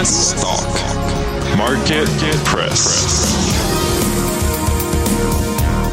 Press Talk. Market Press.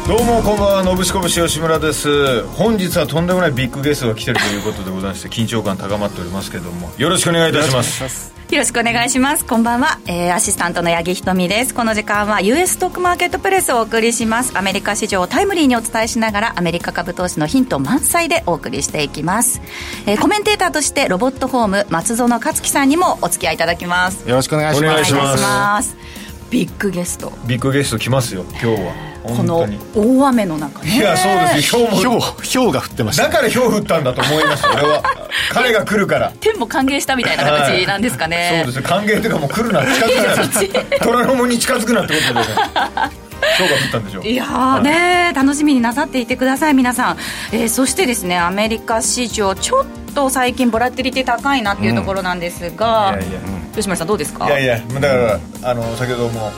どうもこんばんは、のぶしこぶし吉村です。本日はとんでもないビッグゲストが来てるということでございまして、緊張感高まっておりますけれども、よろしくお願いいたします。よろしくお願いします。こんばんは、えー、アシスタントの八木ひとみです。この時間は US ストックマーケットプレスをお送りします。アメリカ市場をタイムリーにお伝えしながら、アメリカ株投資のヒント満載でお送りしていきます。えー、コメンテーターとしてロボットホーム松園克樹さんにもお付き合いいただきます。よろしくお願いします。お願いします。ビッグゲスト。ビッグゲスト来ますよ、今日は。この大雨の中ね。いやそうです。よひょうもひょうが降ってました。だからひょう降ったんだと思います俺は。彼が来るから。天も歓迎したみたいな形なんですかね、そうです。歓迎というかもう来るな近づくな虎ノ門に近づくなってことでね。ひょうが降ったんでしょう。いやーね、楽しみになさっていてください皆さん、えー、そしてですねアメリカ市場ちょっと最近ボラティリティ高いなっていうところなんですが、うん、いやいや、吉村さんどうですか？いやいやだからあの先ほども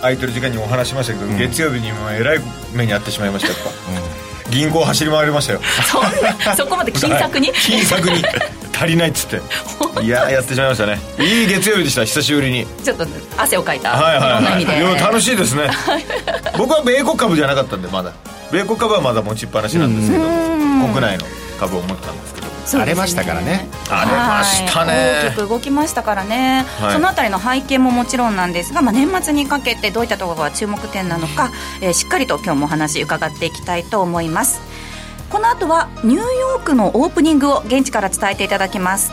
空いてる時間にお話しましたけど、うん、月曜日にもえらい目に遭ってしまいましたやっぱ、うん、銀行走り回りましたよ。そそこまで金策に？金策に。足りないっつって。いややってしまいましたね。いい月曜日でした久しぶりに。ちょっと汗をかいたはいはいはい、はい、楽しいですね。僕は米国株じゃなかったんでまだ。米国株はまだ持ちっぱなしなんですけど国内の株を持ってたんですけど荒れましたからね。荒れましたね。大きく動きましたからね、はい、そのあたりの背景ももちろんなんですが、まあ、年末にかけてどういったところが注目点なのか、えー、しっかりと今日もお話伺っていきたいと思います。この後はニューヨークのオープニングを現地から伝えていただきます。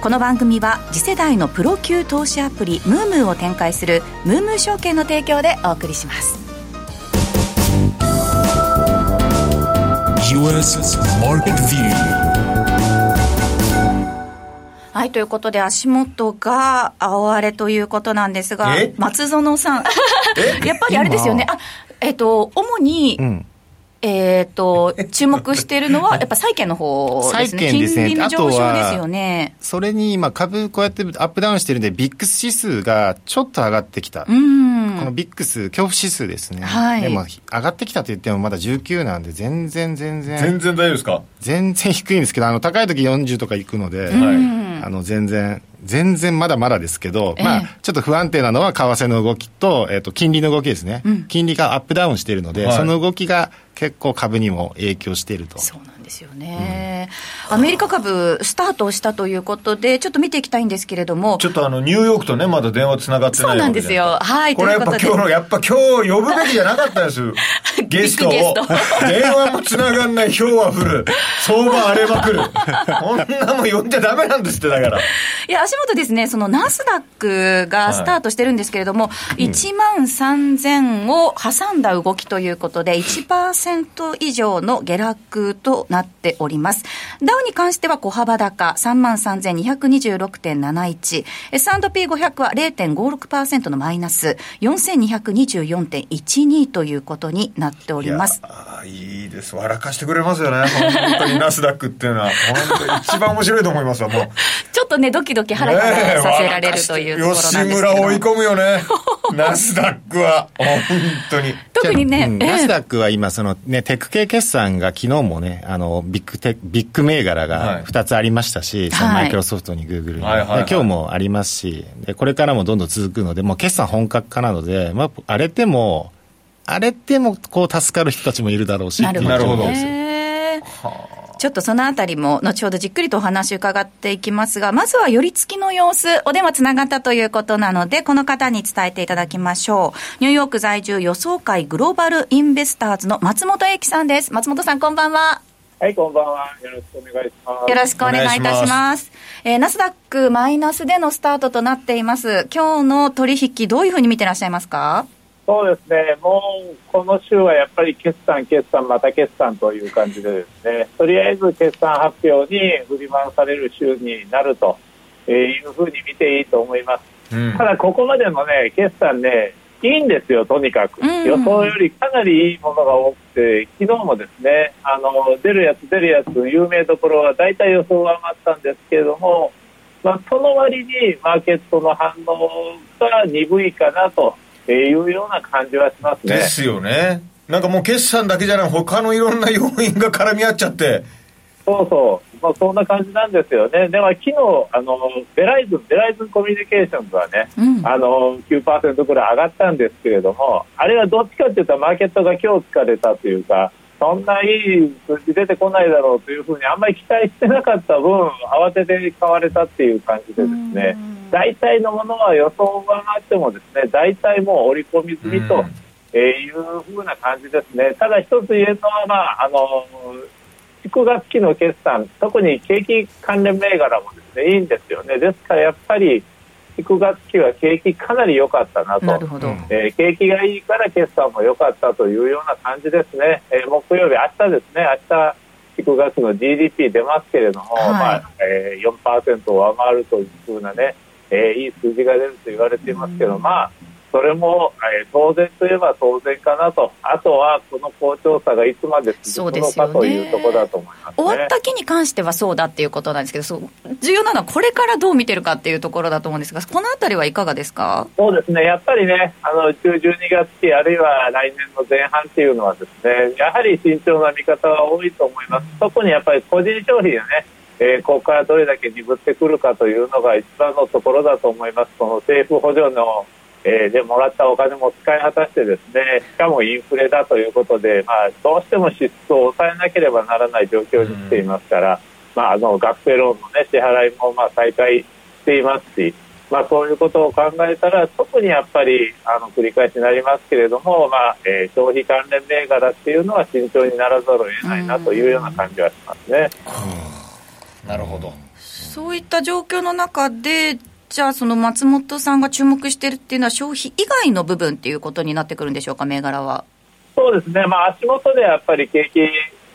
この番組は次世代のプロ級投資アプリムームーを展開するムームー証券の提供でお送りします。US Market View はい、ということで、足元が青荒れということなんですが、松園さん、やっぱりあれですよね、あえっ、ー、と、主に、うんえっ、ー、と、注目しているのは、やっぱ債券の方ですね。債券ですね。金利の上昇ですよね。それに今株こうやってアップダウンしてるんで、ビックス指数がちょっと上がってきた。うん。このビックス、恐怖指数ですね。はい。でも上がってきたと言ってもまだ19なんで、全然全然。全然大丈夫ですか？全然低いんですけど、あの、高い時40とかいくので、はい。あの、全然、全然まだまだですけど、えー、まあ、ちょっと不安定なのは為替の動きと、えっ、ー、と、金利の動きですね。うん、金利がアップダウンしているので、はい、その動きが結構株にも影響していると。そうですよね、うん、アメリカ株、スタートしたということで、ちょっと見ていきたいんですけれども、ちょっとあのニューヨークとね、まだ電話つながってないそうなんですよ、はい、これやっぱ今日やっぱ今日呼ぶべきじゃなかったです、ゲストを、電話もつながんない、ひょうは降る、相場荒れまくる、こんなもん呼んじゃだめなんですって、だから。いや、足元ですね、そのナスダックがスタートしてるんですけれども、はい、1万3000を挟んだ動きということで、1%以上の下落となっております。ダウに関しては小幅高、33,226.71。S&P500 は0.56%のマイナス、4224.12ということになっております。いいです。笑かしてくれますよね。本当にナスダックっていうのは、本当一番面白いと思いますわ、もう。ちょっとね、ドキドキハラハラさせられるというところなんですけど。吉村追い込むよね。ナスダックは、本当に。特にね、ナスダックは今、そのね、テック系決算が昨日もね、あの、ビッグテビッグ銘柄が2つありましたし、はい、そのマイクロソフトにグーグルに、はいはい、今日もありますしで、これからもどんどん続くので、もう決算本格化なので、まあ、荒れても、荒れてもこう助かる人たちもいるだろうしなるほど。ちょっとそのあたりも後ほどじっくりとお話伺っていきますが、まずは寄り付きの様子、お電話つながったということなので、この方に伝えていただきましょう。ニューヨーク在住予想会グローバルインベスターズの松本英樹さんです。松本さんこんばんは。はい、こんばんは。よろしくお願いします。よろしくお願いいたします。えー、ナスダックマイナスでのスタートとなっています。今日の取引、どういうふうに見てらっしゃいますか？そうですね、もうこの週はやっぱり決算、決算、また決算という感じでですね、とりあえず決算発表に振り回される週になるというふうに見ていいと思います。うん、ただ、ここまでのね、決算ね、いいんですよ、とにかく、予想よりかなりいいものが多くて、昨日もですねあの出るやつ、出るやつ、有名どころは大体予想が上がったんですけれども、まあ、その割にマーケットの反応が鈍いかなというような感じはしますね。ですよね。なんかもう決算だけじゃない、他のいろんな要因が絡み合っちゃって。そうそう、まあ、そんな感じなんですよね、でも昨日あのベライズン、ベライズンコミュニケーションズはね、うん、あの9%ぐらい上がったんですけれども、あれはどっちかというと、マーケットが今日疲れたというか、そんないい数字出てこないだろうというふうにあんまり期待してなかった分、慌てて買われたっていう感じでですね、大体のものは予想を上回ってもですね、大体もう織り込み済みと。えー、いうふうな感じですね。ただ一つ言えるのは、まあ、あの、9月期の決算、特に景気関連銘柄もですね、いいんですよね。ですからやっぱり、9月期は景気かなり良かったなと。なるほど。えー、景気がいいから決算も良かったというような感じですね。えー、木曜日、明日ですね、明日、9月の GDP 出ますけれども、はい、まあ、えー、4%を上回るというふうなね、えー、いい数字が出ると言われていますけど、まあ、それも、えー、当然といえば当然かなと、あとはこの好調さがいつまで続くのかというところだと思います、ね、終わった期に関してはそうだっていうことなんですけど、そう重要なのはこれからどう見てるかっていうところだと思うんですが、このあたりはいかがですか？そうですね、やっぱりね、あの中12月期、あるいは来年の前半っていうのは、ですねやはり慎重な見方は多いと思います、特にやっぱり個人消費がね、えー、ここからどれだけ鈍ってくるかというのが一番のところだと思います、この政府補助のえー、でもらったお金も使い果たしてですねしかもインフレだということで、まあ、どうしても支出を抑えなければならない状況に来ていますから、まあ、あの学生ローンの、ね、支払いもまあ再開していますし、まあ、そういうことを考えたら特にやっぱりあの繰り返しになりますけれども、まあえー、消費関連銘柄っていうのは慎重にならざるを得ないなというような感じはしますね。なるほど。そういった状況の中でじゃあ、その松本さんが注目してるっていうのは、消費以外の部分っていうことになってくるんでしょうか、銘柄は。そうですね、まあ、足元でやっぱり景気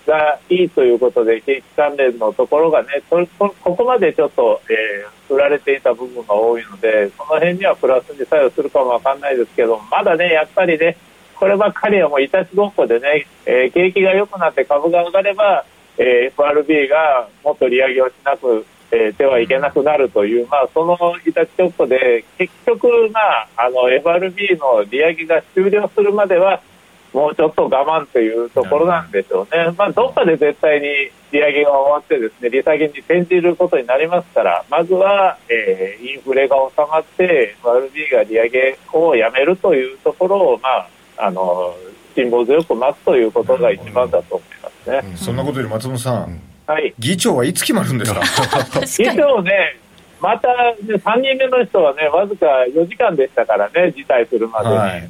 がいいということで、景気関連のところがね、ここまでちょっと、えー、売られていた部分が多いので、その辺にはプラスに作用するかもわかんないですけど、まだね、やっぱりね、こればっかりはもういたちごっこでね、えー、景気が良くなって株が上がれば、えー、FRB がもっと利上げをしなくえー、はいけなくなるという、まあ、そのいたちょっとで結局、まあ、あの FRB の利上げが終了するまではもうちょっと我慢というところなんでしょうね、まあ、どっかで絶対に利上げが終わってですね利下げに転じることになりますからまずは、えー、インフレが収まって FRB が利上げをやめるというところを、まあ、あの辛抱強く待つということが一番だと思いますね、うん、そんなことより松本さんはい、議長はいつ決まるんですか？議長ね、また、ね、3人目の人はね、わずか4時間でしたからね、辞退するまでに。はい、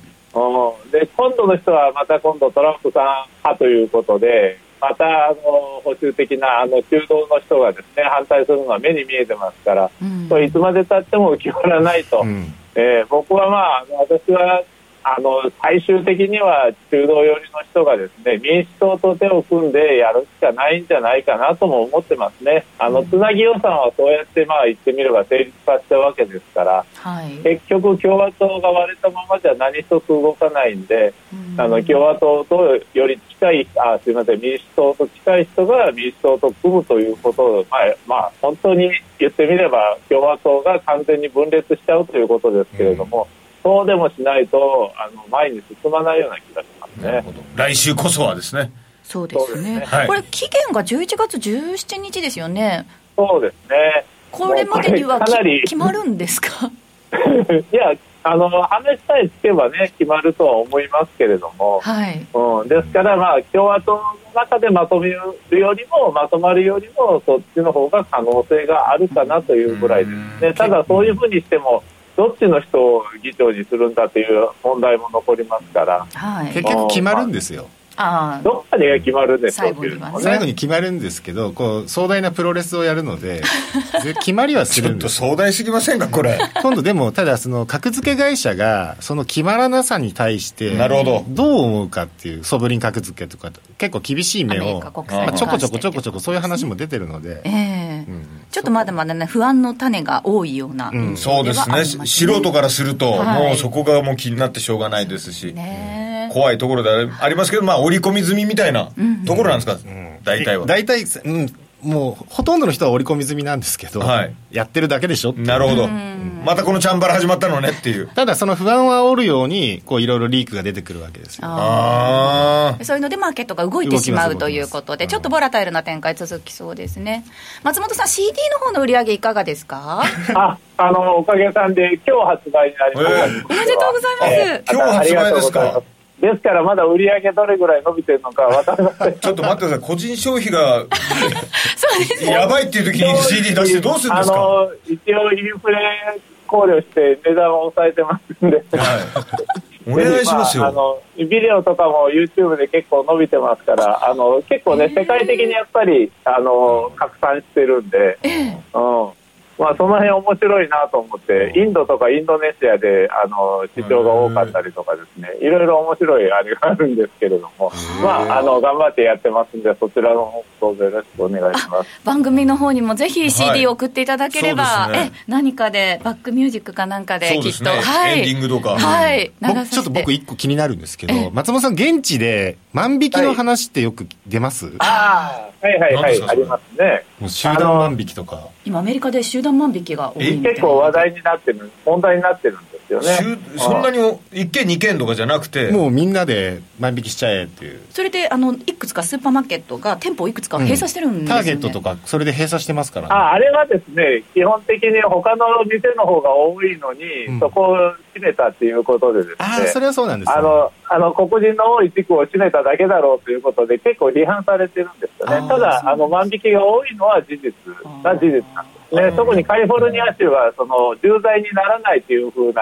で今度の人はまた今度、トランプさん派ということで、またあの保守的なあの中道の人がですね反対するのは目に見えてますから、うん、いつまでたっても決まらないと、うん、えー、僕はまあ、私はあの最終的には中道寄りの人がですね民主党と手を組んでやるしかないんじゃないかなとも思ってますね、あのつなぎ予算はそうやってまあ言ってみれば成立させたわけですから、はい、結局、共和党が割れたままじゃ何一つ動かないんで、ん。あの共和党とより近いあすみません民主党と近い人が民主党と組むということを、まあまあ、本当に言ってみれば共和党が完全に分裂しちゃうということですけれども。うんそうでもしないとあの前に進まないような気がしますね。来週こそはですね。そうですね、ね。はい、これ期限が11月17日ですよね。そうですね。これまでには決まるんですか？いやあの話さえつけばね決まるとは思いますけれども、はい。うん、ですからまあ共和党の中でまとめるよりもまとまるよりもそっちの方が可能性があるかなというぐらいですね。ただそういうふうにしてもどっちの人を議長にするんだという問題も残りますから、はい、結局決まるんですよ。あどっかで決まるんです最後には、ね、最後に決まるんですけどこう壮大なプロレスをやるので 決まりはするんです。ちょっと壮大すぎませんかこれ。今度でもただその格付け会社がその決まらなさに対してなるほど。どう思うかっていうソブリン格付けとか結構厳しい目を、まあ、ちょこちょこちょこちょこそういう話も出てるので、えーうん、ちょっとまだまだね不安の種が多いような、うん、そうですね。素人からすると、はい、もうそこがもう気になってしょうがないですし、ね、怖いところでありますけどまあ織り込み済みみたいなところなんですか、大体は。大体、うんもうほとんどの人は織り込み済みなんですけど、はい、やってるだけでしょなるほど、またこのチャンバラ始まったのねっていう。ただその不安を煽るようにこういろいろリークが出てくるわけですよ。あそういうのでマーケットが動いてしまうということでちょっとボラタイルな展開続きそうですね。松本さん CD の方の売り上げいかがですか？ああのおかげさんで今日発売になりました、えー、おめでとうございます、えー、今日発売ですか？ですからまだ売り上げどれぐらい伸びてるのか 分かりませんちょっと待ってください。個人消費が やばいっていう時に CD 出してどうするんですか？あの一応インフレ考慮して値段を抑えてますんで、はい、お願いしますよ、まあ、あのビデオとかも YouTube で結構伸びてますからあの結構ね世界的にやっぱりあの拡散してるんで、うんまあ、その辺面白いなと思って、インドとかインドネシアであの市場が多かったりとかですね、いろいろ面白いあれがあるんですけれども、まあ、あの頑張ってやってますんで、そちらの方どうぞよろしくお願いします。番組の方にもぜひ CD を送っていただければ、はいね、え何かで、バックミュージックかなんかで、きっと、ね、はい、エンディングとか、はい、ちょっと僕、一個気になるんですけど、松本さん、現地で万引きの話ってよく出ます、はい、ああ、はいはいはい、ありますね。集団万引きとか。今、アメリカで集団万引きが多い結構話題になってる、問題になってるんですよね。そんなに1件、2件とかじゃなくて、もうみんなで万引きしちゃえっていう。それであのいくつかスーパーマーケットが店舗いくつか閉鎖してるんです、ね。うん、ターゲットとか、それで閉鎖してますから、ね、ああれはですね、基本的に他の店の方が多いのに、うん、そこを閉めたっていうことでですね、あそれはそうなんです、ね、あのあの黒人の多い地区を閉めただけだろうということで、結構批判されてるんですよね、ただ、あの万引きが多いのは事実が事実なんです。ね、特にカリフォルニア州はその重罪にならないというふうな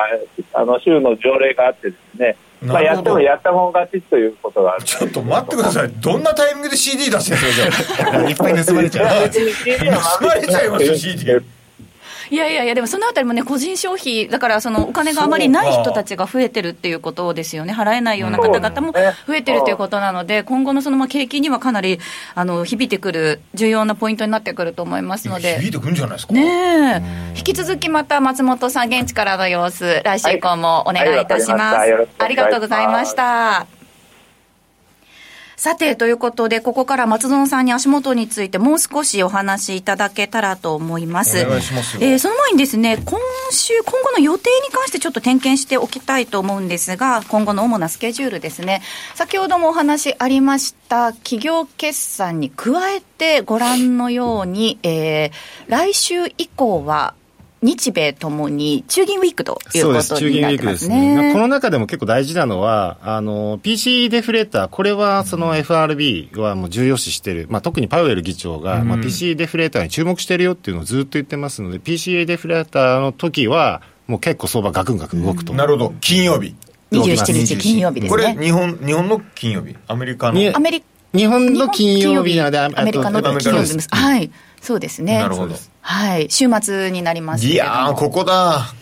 あの州の条例があってですね、まあ、やってもやったもん勝ちということがある。ちょっと待ってください。どんなタイミングで CD 出してるんですか いっぱい盗まれちゃう。盗まれちゃいますよ CD いやいやいや、でもそのあたりもね、個人消費、だからそのお金があまりない人たちが増えてるっていうことですよね、払えないような方々も増えてるということなので、今後のそのまあ景気にはかなりあの響いてくる、重要なポイントになってくると思いますので、響いてくるんじゃないですか。ね引き続きまた松本さん、現地からの様子、来週以降もお願いいたします。はい、ありがとうございました。さて、ということで、ここから松園さんに足元についてもう少しお話しいただけたらと思います。お願いしますえー、その前にですね、今週、今後の予定に関してちょっと点検しておきたいと思うんですが、今後の主なスケジュールですね。先ほどもお話ありました、企業決算に加えてご覧のように、えー、来週以降は、日米ともに中銀ウィークということになってますね。ねこの中でも結構大事なのは、あの、PC デフレーター、これはその FRB はもう重要視してる、まあ、特にパウエル議長が、うん、まあ、PC デフレーターに注目してるよっていうのをずっと言ってますので、PC デフレーターの時は、もう結構相場ガクンガクン動くと。なるほど。金曜日。27日金曜日ですね。これ、日本、日本の金曜日？アメリカの？アメリ日本の金曜日なので、アメリカの金曜日です。はい。そうですね。なるほど。はい。週末になりますいやー、ここだ。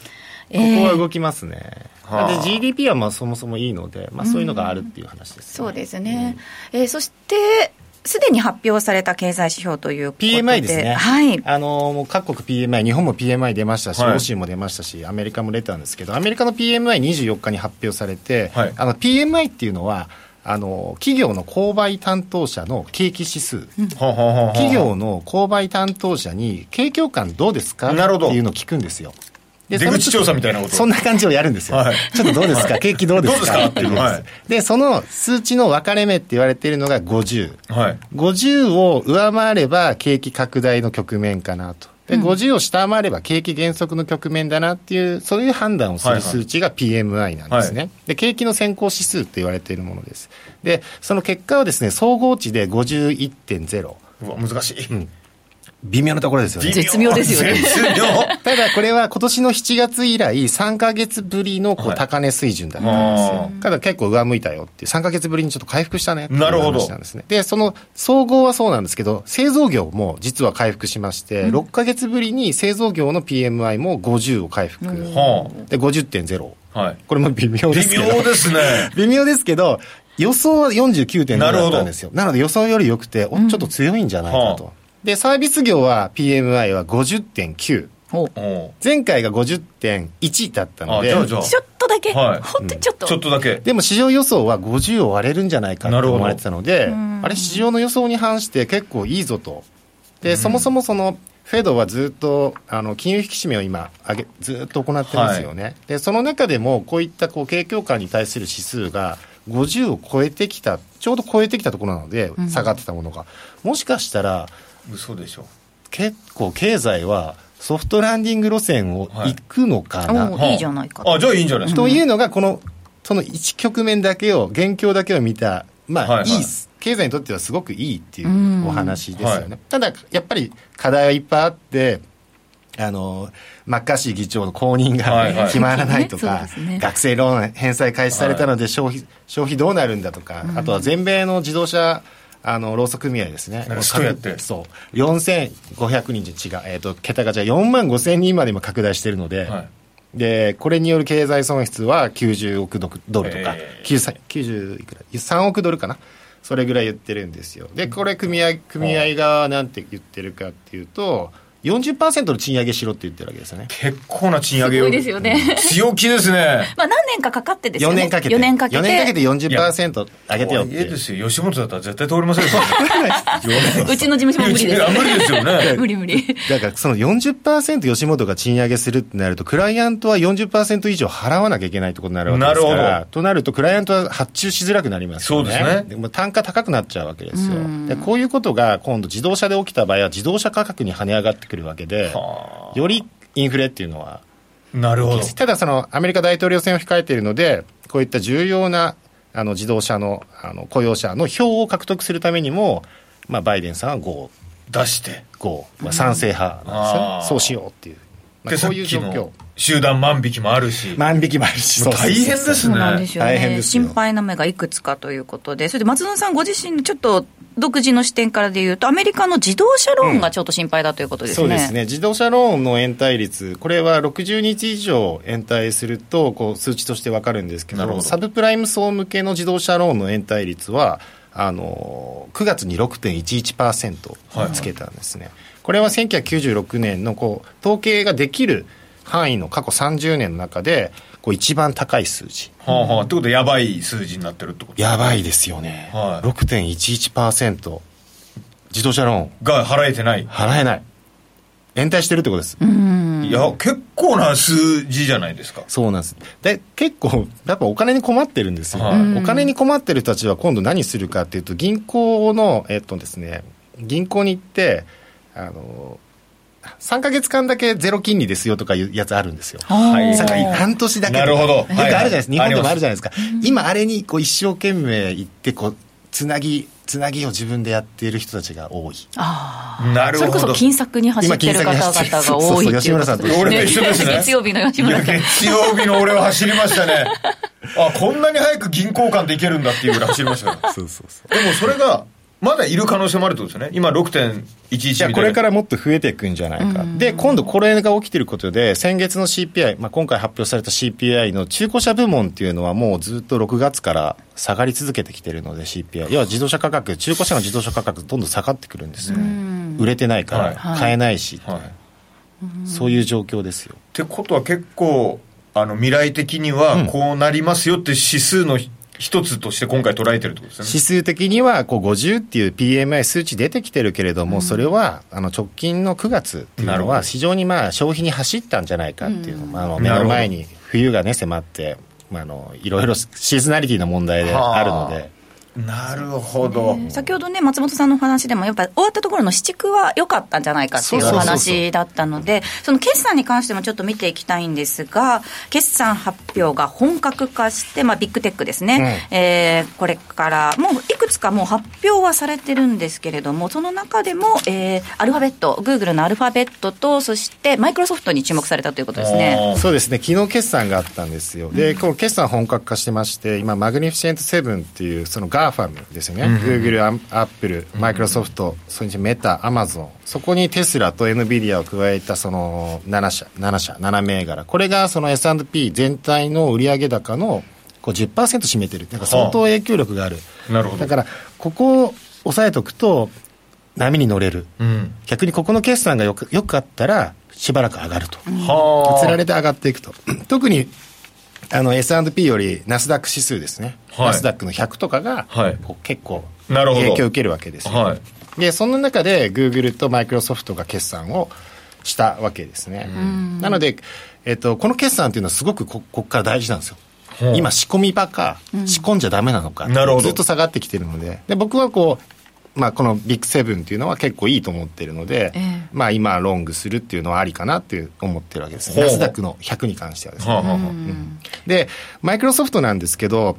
ここは動きますね。で GDP はまあそもそもいいので、まあ、そういうのがあるっていう話です、ね。うん、そうですね、うん、えー、そしてすでに発表された経済指標ということで PMI ですね、はい、あのもう各国 PMI、日本も PMI 出ましたし、はい、欧州も出ましたし、アメリカも出たんですけど、アメリカの PMI24 日に発表されて、はい、あの PMI っていうのは、あの企業の購買担当者の景気指数、うん、企業の購買担当者に景況感どうですかっていうのを聞くんですよ。で出口調査みたいなこと。そんな感じをやるんですよ、はい、ちょっとどうですか、景気どうですか？っていう、はい、でその数値の分かれ目って言われているのが50、はい、50を上回れば景気拡大の局面かなとで、50を下回れば景気減速の局面だなっていう、そういう判断をする数値が PMI なんですね。はいはい、で、景気の先行指数と言われているものです。で、その結果はですね、総合値で51.0。うわ、難しい。うん微妙なところですよね。絶妙ですよね。ただこれは今年の7月以来3か月ぶりのこう高値水準だったんですよ。ただ結構上向いたよっていう3か月ぶりにちょっと回復したねっていう話なんですね。で、その総合はそうなんですけど、製造業も実は回復しまして、うん、6か月ぶりに製造業の PMI も50を回復。うん、で、50.0。はい、これも微妙ですけど。微妙ですね。微妙ですけど、予想は49.5だったんですよ。なので予想より良くて、おちょっと強いんじゃないかと。で、サービス業は PMI は50.9。前回が50.1だったので、ちょっとだけ、はい、本当にちょっと、ちょっとだけ。でも市場予想は50を割れるんじゃないかと思われてたので、あれ、市場の予想に反して結構いいぞと。で、そもそもそのフェドはずっとあの金融引き締めを今上げ、ずっと行ってますよね、はい、でその中でもこういったこう景況感に対する指数が50を超えてきた、ちょうど超えてきたところなので、下がってたものが、うん、もしかしたら、嘘でしょ。結構、経済はソフトランディング路線を行くのかな、はい、いいじゃないかあじゃあいいんじゃない？ですか。というのが、このその1局面だけを、現況だけを見た、まあ、はいはい、いい経済にとってはすごくいいっていうお話ですよね。はい、ただ、やっぱり課題はいっぱいあって、あのマッカーシー議長の後任が決まらないとか、学生ローン返済開始されたので消費、消費どうなるんだとか、あとは全米の自動車あの労組組合ですね、そう。4500人違う、えーと、桁がじゃあ4万5000人まで今拡大しているので、はい、で、これによる経済損失は90億ドルとか、えー、90いくら、3億ドルかな？それぐらい言ってるんですよ。で、これ組合、組合がなんて言ってるかっていうと、40%の賃上げしろって言ってるわけですよね。結構な賃上げを。ですよね。強気ですね。まあ何年かかかってですよね。4年かけて。4年かけて。4年かけて40%上げてよって。いいですよ。吉本だったら絶対通りませんよ。うちの事務所も無理です。無理ですよね。無理無理。だからその40%吉本が賃上げするってなると、クライアントは40%以上払わなきゃいけないってことになるわけですから。なるほど。となると、クライアントは発注しづらくなりますよね。そうですね。でも単価高くなっちゃうわけですよ。でこういうことが今度自動車で起きた場合は自動車価格に跳ね上がってくるわけで。はあ。よりインフレっていうのは、なるほど。ただその、アメリカ大統領選を控えているので、こういった重要なあの自動車のあの雇用者の票を獲得するためにも、まあ、バイデンさんは5を出して、5、まあ、賛成派なんですよね、そうしようっていう。まあ、そういう状況。集団万引きもあるし。万引きもあるし。大変ですね。大変です心配な目がいくつかということで、それで松野さんご自身、ちょっと独自の視点からでいうと、アメリカの自動車ローンがちょっと心配だということですね、うん、そうですね、自動車ローンの延滞率、これは60日以上延滞すると、こう数値として分かるんですけど、どサブプライム層向けの自動車ローンの延滞率は、あの9月に6.11%つけたんですね。はいはい、これは1996年のこう統計ができる範囲の過去30年の中で、こう一番高い数字。はあはあ、ってことはやばい数字になってるってこと？やばいですよね。はい、6.11%。自動車ローン。が払えてない？払えない。延滞してるってことです。いや、結構な数字じゃないですか。そうなんです。で、結構、やっぱお金に困ってるんですよ。はい、お金に困ってる人たちは今度何するかっていうと、銀行の、えっとですね、銀行に行って、あの、3か月間だけゼロ金利ですよとかいうやつあるんですよ。はい。半年だけなるほど。よくあるじゃないですか。日本でもあるじゃないですか。今あれにこう一生懸命行ってこう、つなぎ、つなぎを自分でやっている人たちが多い。ああ。なるほど。それこそ金策に走ってる方々が多いっていうそうそう吉村さんと、俺と一緒ですね。月曜日の吉村さん。月曜日の俺は走りましたね。あ、こんなに早く銀行間で行けるんだっていうぐらい走りましたね。そうそうそう。でもそれが、まだいる可能性もあるってことですよね。今6.11み。これからもっと増えていくんじゃないか。で、今度これが起きてることで、先月の CPI、まあ、今回発表された CPI の中古車部門っていうのはもうずっと6月から下がり続けてきてるので CPI。要は自動車価格、中古車の自動車価格どんどん下がってくるんですよ。売れてないから、買えないし、はいはい、そういう状況ですよ。ってことは結構、あの未来的にはこうなりますよって指数の、一つとして今回捉えてるってことですね。指数的にはこう50っていう PMI 数値出てきてるけれども、うん、それはあの直近の9月っていうのは非常にまあ消費に走ったんじゃないかっていうの、うん、あの目の前に冬がね迫って、まあ、あのいろいろシーズナリティの問題であるので。なるほど、先ほどね、松本さんのお話でも、やっぱり終わったところの市区は良かったんじゃないかっていう話だったので、その決算に関してもちょっと見ていきたいんですが、決算発表が本格化して、まあ、ビッグテックですね、うん、えー、これから、もういくつかもう発表はされてるんですけれども、その中でも、えー、アルファベット、グーグルのアルファベットと、そしてマイクロソフトに注目されたということですね。そうですね、昨日決算があったんですよ、で、この決算本格化してまして、今、マグニフィセントセブンっていう、その GAFAM ですよね。ね、グーグル、アップル、マイクロソフト、それにメタ、アマゾン、そこにテスラと NVIDIA を加えたその7社、7社、7銘柄、これがその S&P 全体の売上高のこう10%占めてる、なんか相当影響力がある、なるほど。だから、ここを押さえておくと、波に乗れる、うん、逆にここの決算がよくよくあったら、しばらく上がると、つられて上がっていくと。特にあの S&P よりナスダック指数ですね、はい、ナスダックの100とかが、はい、結構影響を受けるわけですよ、はい、でその中でグーグルとマイクロソフトが決算をしたわけですね、なので、えっと、この決算っていうのはすごくここから大事なんですよ。今仕込み場か、仕込んじゃだめなのか、ずっと下がってきてるので。で僕はこうまあ、このビッグセブンっていうのは結構いいと思ってるので、えー、まあ、今ロングするっていうのはありかなって思ってるわけですナスダックの100に関してはですね、うん、でマイクロソフトなんですけど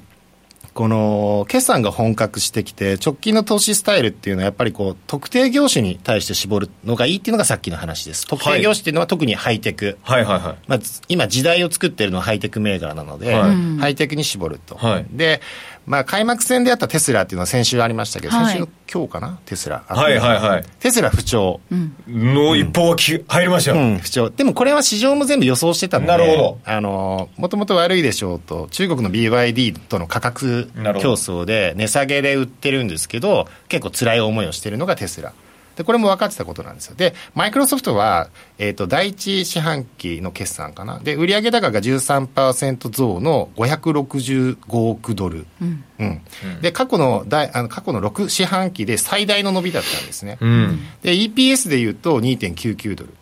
この決算が本格してきて、直近の投資スタイルっていうのは、やっぱりこう特定業種に対して絞るのがいいっていうのがさっきの話です。特定業種っていうのは特にハイテク。はいはいはい。まあ、今、時代を作ってるのはハイテクメーカーなので、はい、ハイテクに絞ると。はい、で、まあ、開幕戦であったテスラっていうのは先週ありましたけど、はい、先週の今日かな、テスラ。はいはいはい。テスラ不調。の一報が入りましたよ、うん、不調。でもこれは市場も全部予想してたので、なるほど。あの、もともと悪いでしょうと、中国の BYD との価格競争で値下げで売ってるんですけど、結構辛い思いをしてるのがテスラ。でこれも分かってたことなんですよ。で、マイクロソフトは、えっ、ー、と、第一四半期の決算かな。で、売上高が13%増の565億ドル。うん。うん、で、過去の、あの過去の6四半期で最大の伸びだったんですね。うん、で、EPS でいうと2.99ドル。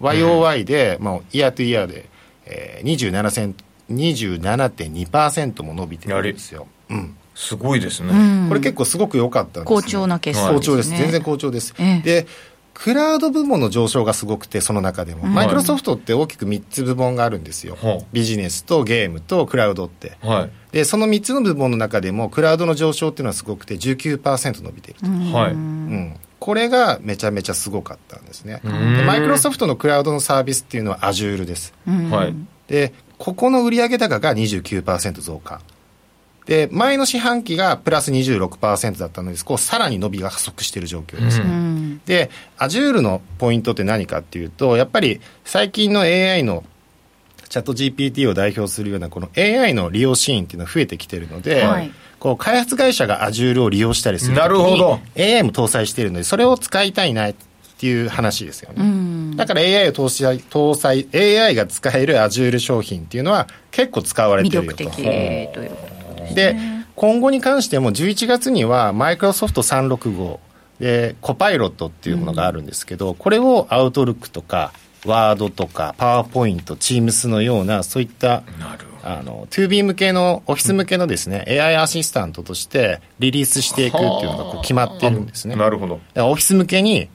YOY で、うん、まあ、イヤートイヤーで、えー、27セント、27.2%も伸びてるんですよ。うん。すごいですね、これ結構すごく良かったんです、ね、好調な決算、好調です、全然好調です、ええ、でクラウド部門の上昇がすごくてその中でも、マイクロソフトって大きく3つ部門があるんですよ、はい、ビジネスとゲームとクラウドって、はい、でその3つの部門の中でもクラウドの上昇っていうのはすごくて19%伸びている。と、はい。うん、これがめちゃめちゃすごかったんですね。マイクロソフトのクラウドのサービスっていうのは Azure です、はい、でここの売上高が29%増加で、前の四半期がプラス26%だったので、こうさらに伸びが加速している状況ですね。うん、で、Azure のポイントって何かっていうと、やっぱり最近の AI のチャット GPT を代表するようなこの AI の利用シーンっていうのは増えてきてるので、はい、こう開発会社が Azure を利用したりするなるほど AI も搭載しているので、それを使いたいなっていう話ですよね。うん、だから AI を搭載、搭載、AI が使える Azure 商品っていうのは結構使われてるよと。魅力的ということで、今後に関しても11月にはマイクロソフト365でコパイロットっていうものがあるんですけど、うん、これをアウトルックとかワードとかパワーポイントチームスのようなそういったあの 2B 向けのオフィス向けのですね、うん、AI アシスタントとしてリリースしていくっていうのがこう決まってるんですね。なるほど。オフィス向けに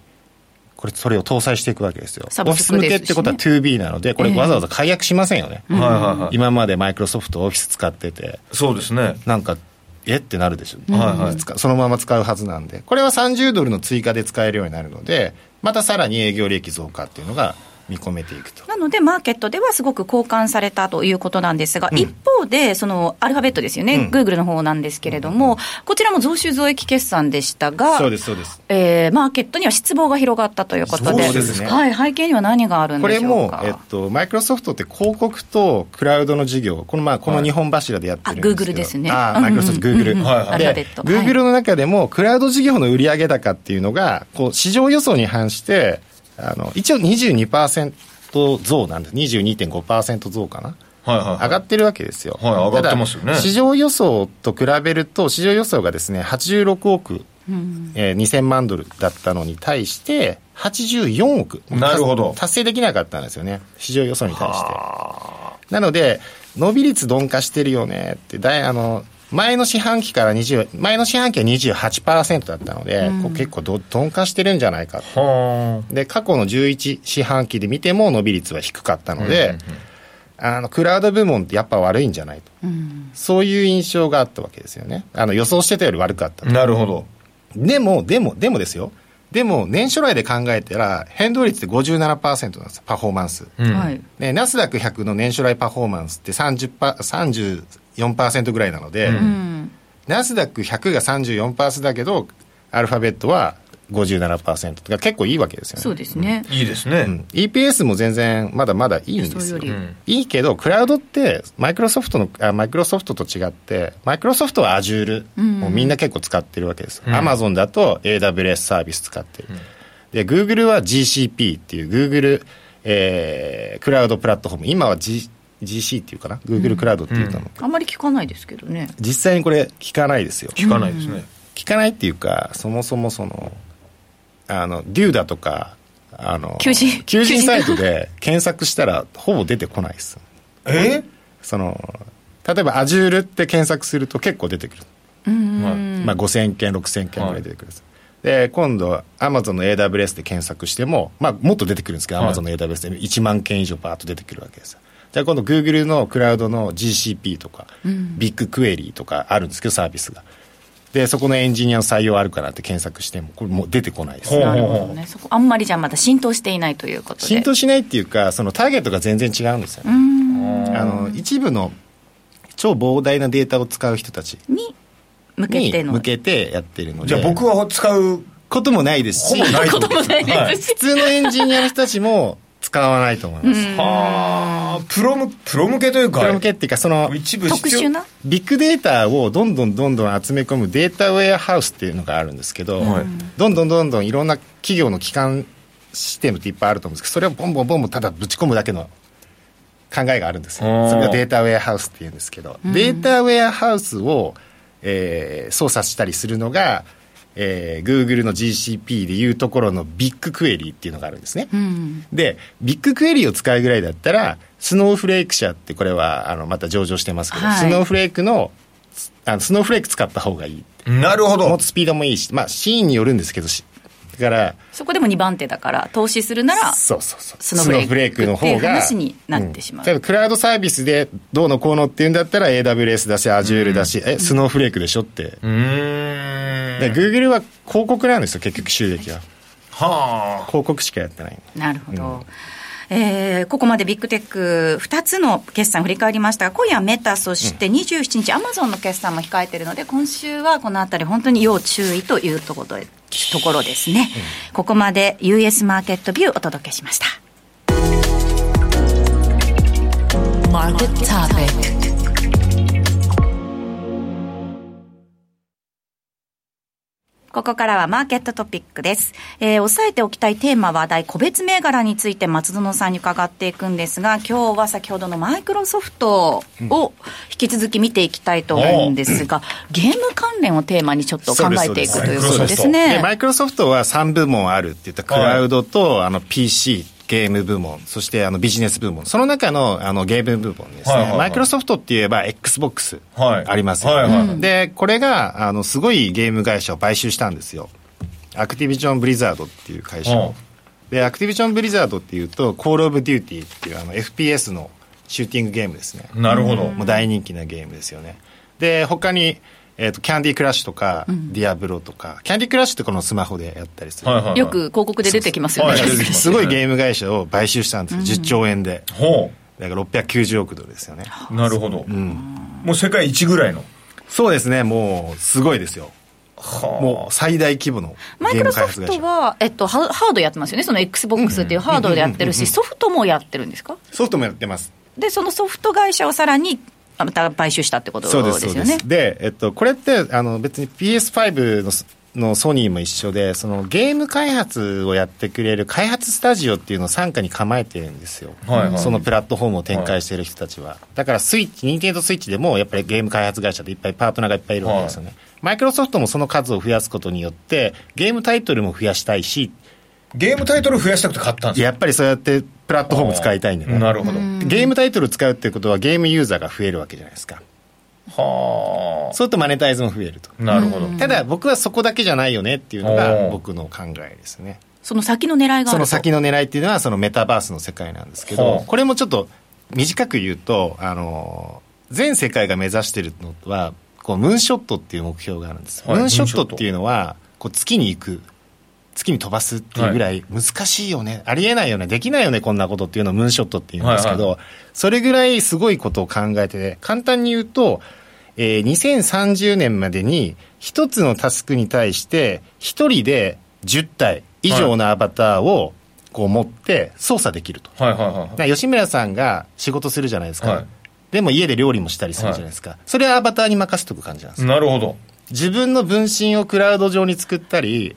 これそれを搭載していくわけですよ。すね、オフィス向けってことは 2B なので、これわざわざ解約しませんよね。えー、今までマイクロソフトオフィス使ってて。そうですね。なんか、え？ってなるでしょ、はいはい、そのまま使うはずなんで。これは30ドルの追加で使えるようになるので、またさらに営業利益増加っていうのが見込めていくと。なので、マーケットではすごく交換されたということなんですが、うん、一方で、そのアルファベットですよね、グーグルの方なんですけれども、うん、こちらも増収増益決算でしたが、そうですそうです、えー、マーケットには失望が広がったということで、ですね、はい、背景には何があるんでしょうか？これも、えっと、マイクロソフトって広告とクラウドの事業、この,、まあ、この2本柱でやってるんですけど、グーグルですね、あマイクロソフト、グーグル、で、グーグルの中でも、クラウド事業の売上高っていうのが、こう市場予想に反して、あの一応22%増なんです、22.5%増かな？はいはい、はい、上がってるわけですよ。はい、上がってますよね。市場予想と比べると、市場予想がですね、86億、うん、えー、2000万ドルだったのに対して、84億。なるほど。達成できなかったんですよね。市場予想に対して。なので、伸び率鈍化してるよねって、だいあの、前の四半期から20、前の四半期は28%だったので、うん、結構ど鈍化してるんじゃないかで、過去の11四半期で見ても伸び率は低かったので、うんうんうんあのクラウド部門ってやっぱ悪いんじゃないと、うん、そういう印象があったわけですよね。あの予想してたより悪かったなるほど。でも、でも、でもですよ。でも、年初来で考えたら、変動率って57%なんですパフォーマンス。うん、ね、ナスダック100の年初来パフォーマンスって30パ30 4%ぐらいなので、うん、ナスダック100が34%だけど、アルファベットは57%とか結構いいわけですよね。そうですね。いいですね、うん。EPS も全然まだまだいいんですよ。いいけど、クラウドってマイクロソフトの、あマイクロソフトと違って、マイクロソフトは Azure、うん、もうみんな結構使ってるわけです。アマゾンだと AWS サービス使ってる。うん、で、Google は GCP っていう Google、えー、クラウドプラットフォーム。今は、G GC っていうかな、Google クラウドっていうの、うん、あんまり聞かないですけどね。実際にこれ、聞かないですよ。聞かないですね。聞かないっていうか、そもそもその、あのデューダとかあの求人求人サイトで検索したらほぼ出てこないです。え？その例えば Azure って検索すると結構出てくる、うんまあ、5000件6000件ぐらい出てくるんです、で今度 Amazon の AWS で検索しても、まあ、もっと出てくるんですけど、はい。Amazon の AWS で1万件以上バーッと出てくるわけですよじゃあ今度 Google のクラウドの GCP とか、ビッグクエリーとかあるんですけどサービスが。でそこのエンジニアの採用あるかなって検索してもこれもう出てこないです。なるほどね。そこあんまりじゃあまだ浸透していないということで。浸透しないっていうかそのターゲットが全然違うんですよね。あの一部の超膨大なデータを使う人たちに向けにての。向けてやってるので。じゃあ僕は使うこともないですし。ほぼないこともないはいです。し、普通のエンジニアの人たちも使わないと思います。はあプロむプロ向けというかプロ向けっていうか、その、一部特殊な？ビッグデータをどんどんどんどん集め込むデータウェアハウスっていうのがあるんですけど、はい。どんどんどんどんいろんな企業の基幹システムっていっぱいあると思うんですけど、それをボンボンボンボンただぶち込むだけの考えがあるんです。よ。それがデータウェアハウスっていうんですけど、データウェアハウスを、えー操作したりするのが、えー Google の GCP でいうところのビッグクエリーっていうのがあるんですね。うんで、ビッグクエリーを使うぐらいだったら、スノーフレーク社って、これはあのまた上場してますけど、はいスノーフレークのあのスノーフレーク使った方がいい。なるほどもっとスピードもいいし、まあ、シーンによるんですけど、しだから、そこでも2番手だから投資するならそうそうそう。スノーフレークの方が。話になってしまう例えばクラウドサービスでどうのこうのっていうんだったら AWS だし、Azure だし、え、スノーフレークでしょって。うーんで Google は広告なんですよ、結局収益は。は広告しかやってない。なるほど、えーここまでビッグテック2つの決算振り返りましたが今夜はメタそして27日アマゾンの決算も控えているので今週はこのあたり本当に要注意というところでところですね、ここまで US マーケットビューお届けしました。Market Topic. ここからはマーケットトピックです。えー、押さえておきたいテーマ話題、個別銘柄について松園さんに伺っていくんですが、今日は先ほどのマイクロソフトを引き続き見ていきたいと思うんですが、ゲーム関連をテーマにちょっと考えていくということですでね。マイクロソフトは3部門あるって言ったクラウドと、あの PC ゲーム部門そしてあのビジネス部門その中のあのゲーム部門ですね、はいはいはい。マイクロソフトって言えば XBOX はい。ありますよね、はいはいでこれがあのすごいゲーム会社を買収したんですよ。アクティビジョン・ブリザードっていう会社。でアクティビジョン・ブリザードっていうとコール・オブ・デューティーっていうあの FPS のシューティングゲームですね。なるほど。もう大人気なゲームですよね。で他にえー、とキャンディークラッシュとか、ディアブロとかキャンディークラッシュってこのスマホでやったりする、はいはいはい。よく広告で出てきますよね。す。すごいゲーム会社を買収したんですよ、10兆円で。ほだから690億ドルですよね。うなるほど、もう世界一ぐらいの。そうですね。もうすごいですよ。もう最大規模のマイゲークロソフム開発会社。トは、えっと、ハハードやってますよね。その XBOX っていうハードでやってるし、ソフトもやってるんですか？ソフトもやってます。で、そのソフト会社をさらに、あまた買収したってことでよね。ですすそうです。で、えっと、これってあの別に PS5 ののソニーも一緒でそのゲーム開発をやってくれる開発スタジオっていうのを傘下に構えてるんですよ、はいはい。そのプラットフォームを展開している人たちは、だからスイッチ任天堂スイッチでもやっぱりゲーム開発会社でいっぱいパートナーがいっぱいいるわけですよね、マイクロソフトもその数を増やすことによってゲームタイトルも増やしたいしゲームタイトル増やしたくて買ったんですよ。やっぱりそうやってプラットフォーム使いたいんでね。なるほど。ゲームタイトル使うっていうことはゲームユーザーが増えるわけじゃないですか。はそうするとマネタイズも増えると。あなるほど、ただ僕はそこだけじゃないよねっていうのが僕の考えですね。その先の狙いがあると。その先の狙いっていうのはそのメタバースの世界なんですけどこれもちょっと短く言うとあの全世界が目指してるのはこうムーンショットっていう目標があるんです、はい。ムーンショットっていうのはこう月に行く月に飛ばすっていうぐらい難しいよね、ありえないよね。できないよねこんなことっていうのをムーンショットっていうんですけど、はいそれぐらいすごいことを考えてて簡単に言うと、えー2030年までに一つのタスクに対して一人で10体以上のアバターをこう持って操作できると。はいはいはい吉村さんが仕事するじゃないですか、はい。でも家で料理もしたりするじゃないですか、それはアバターに任せとく感じなんですよ。なるほど。自分の分身をクラウド上に作ったり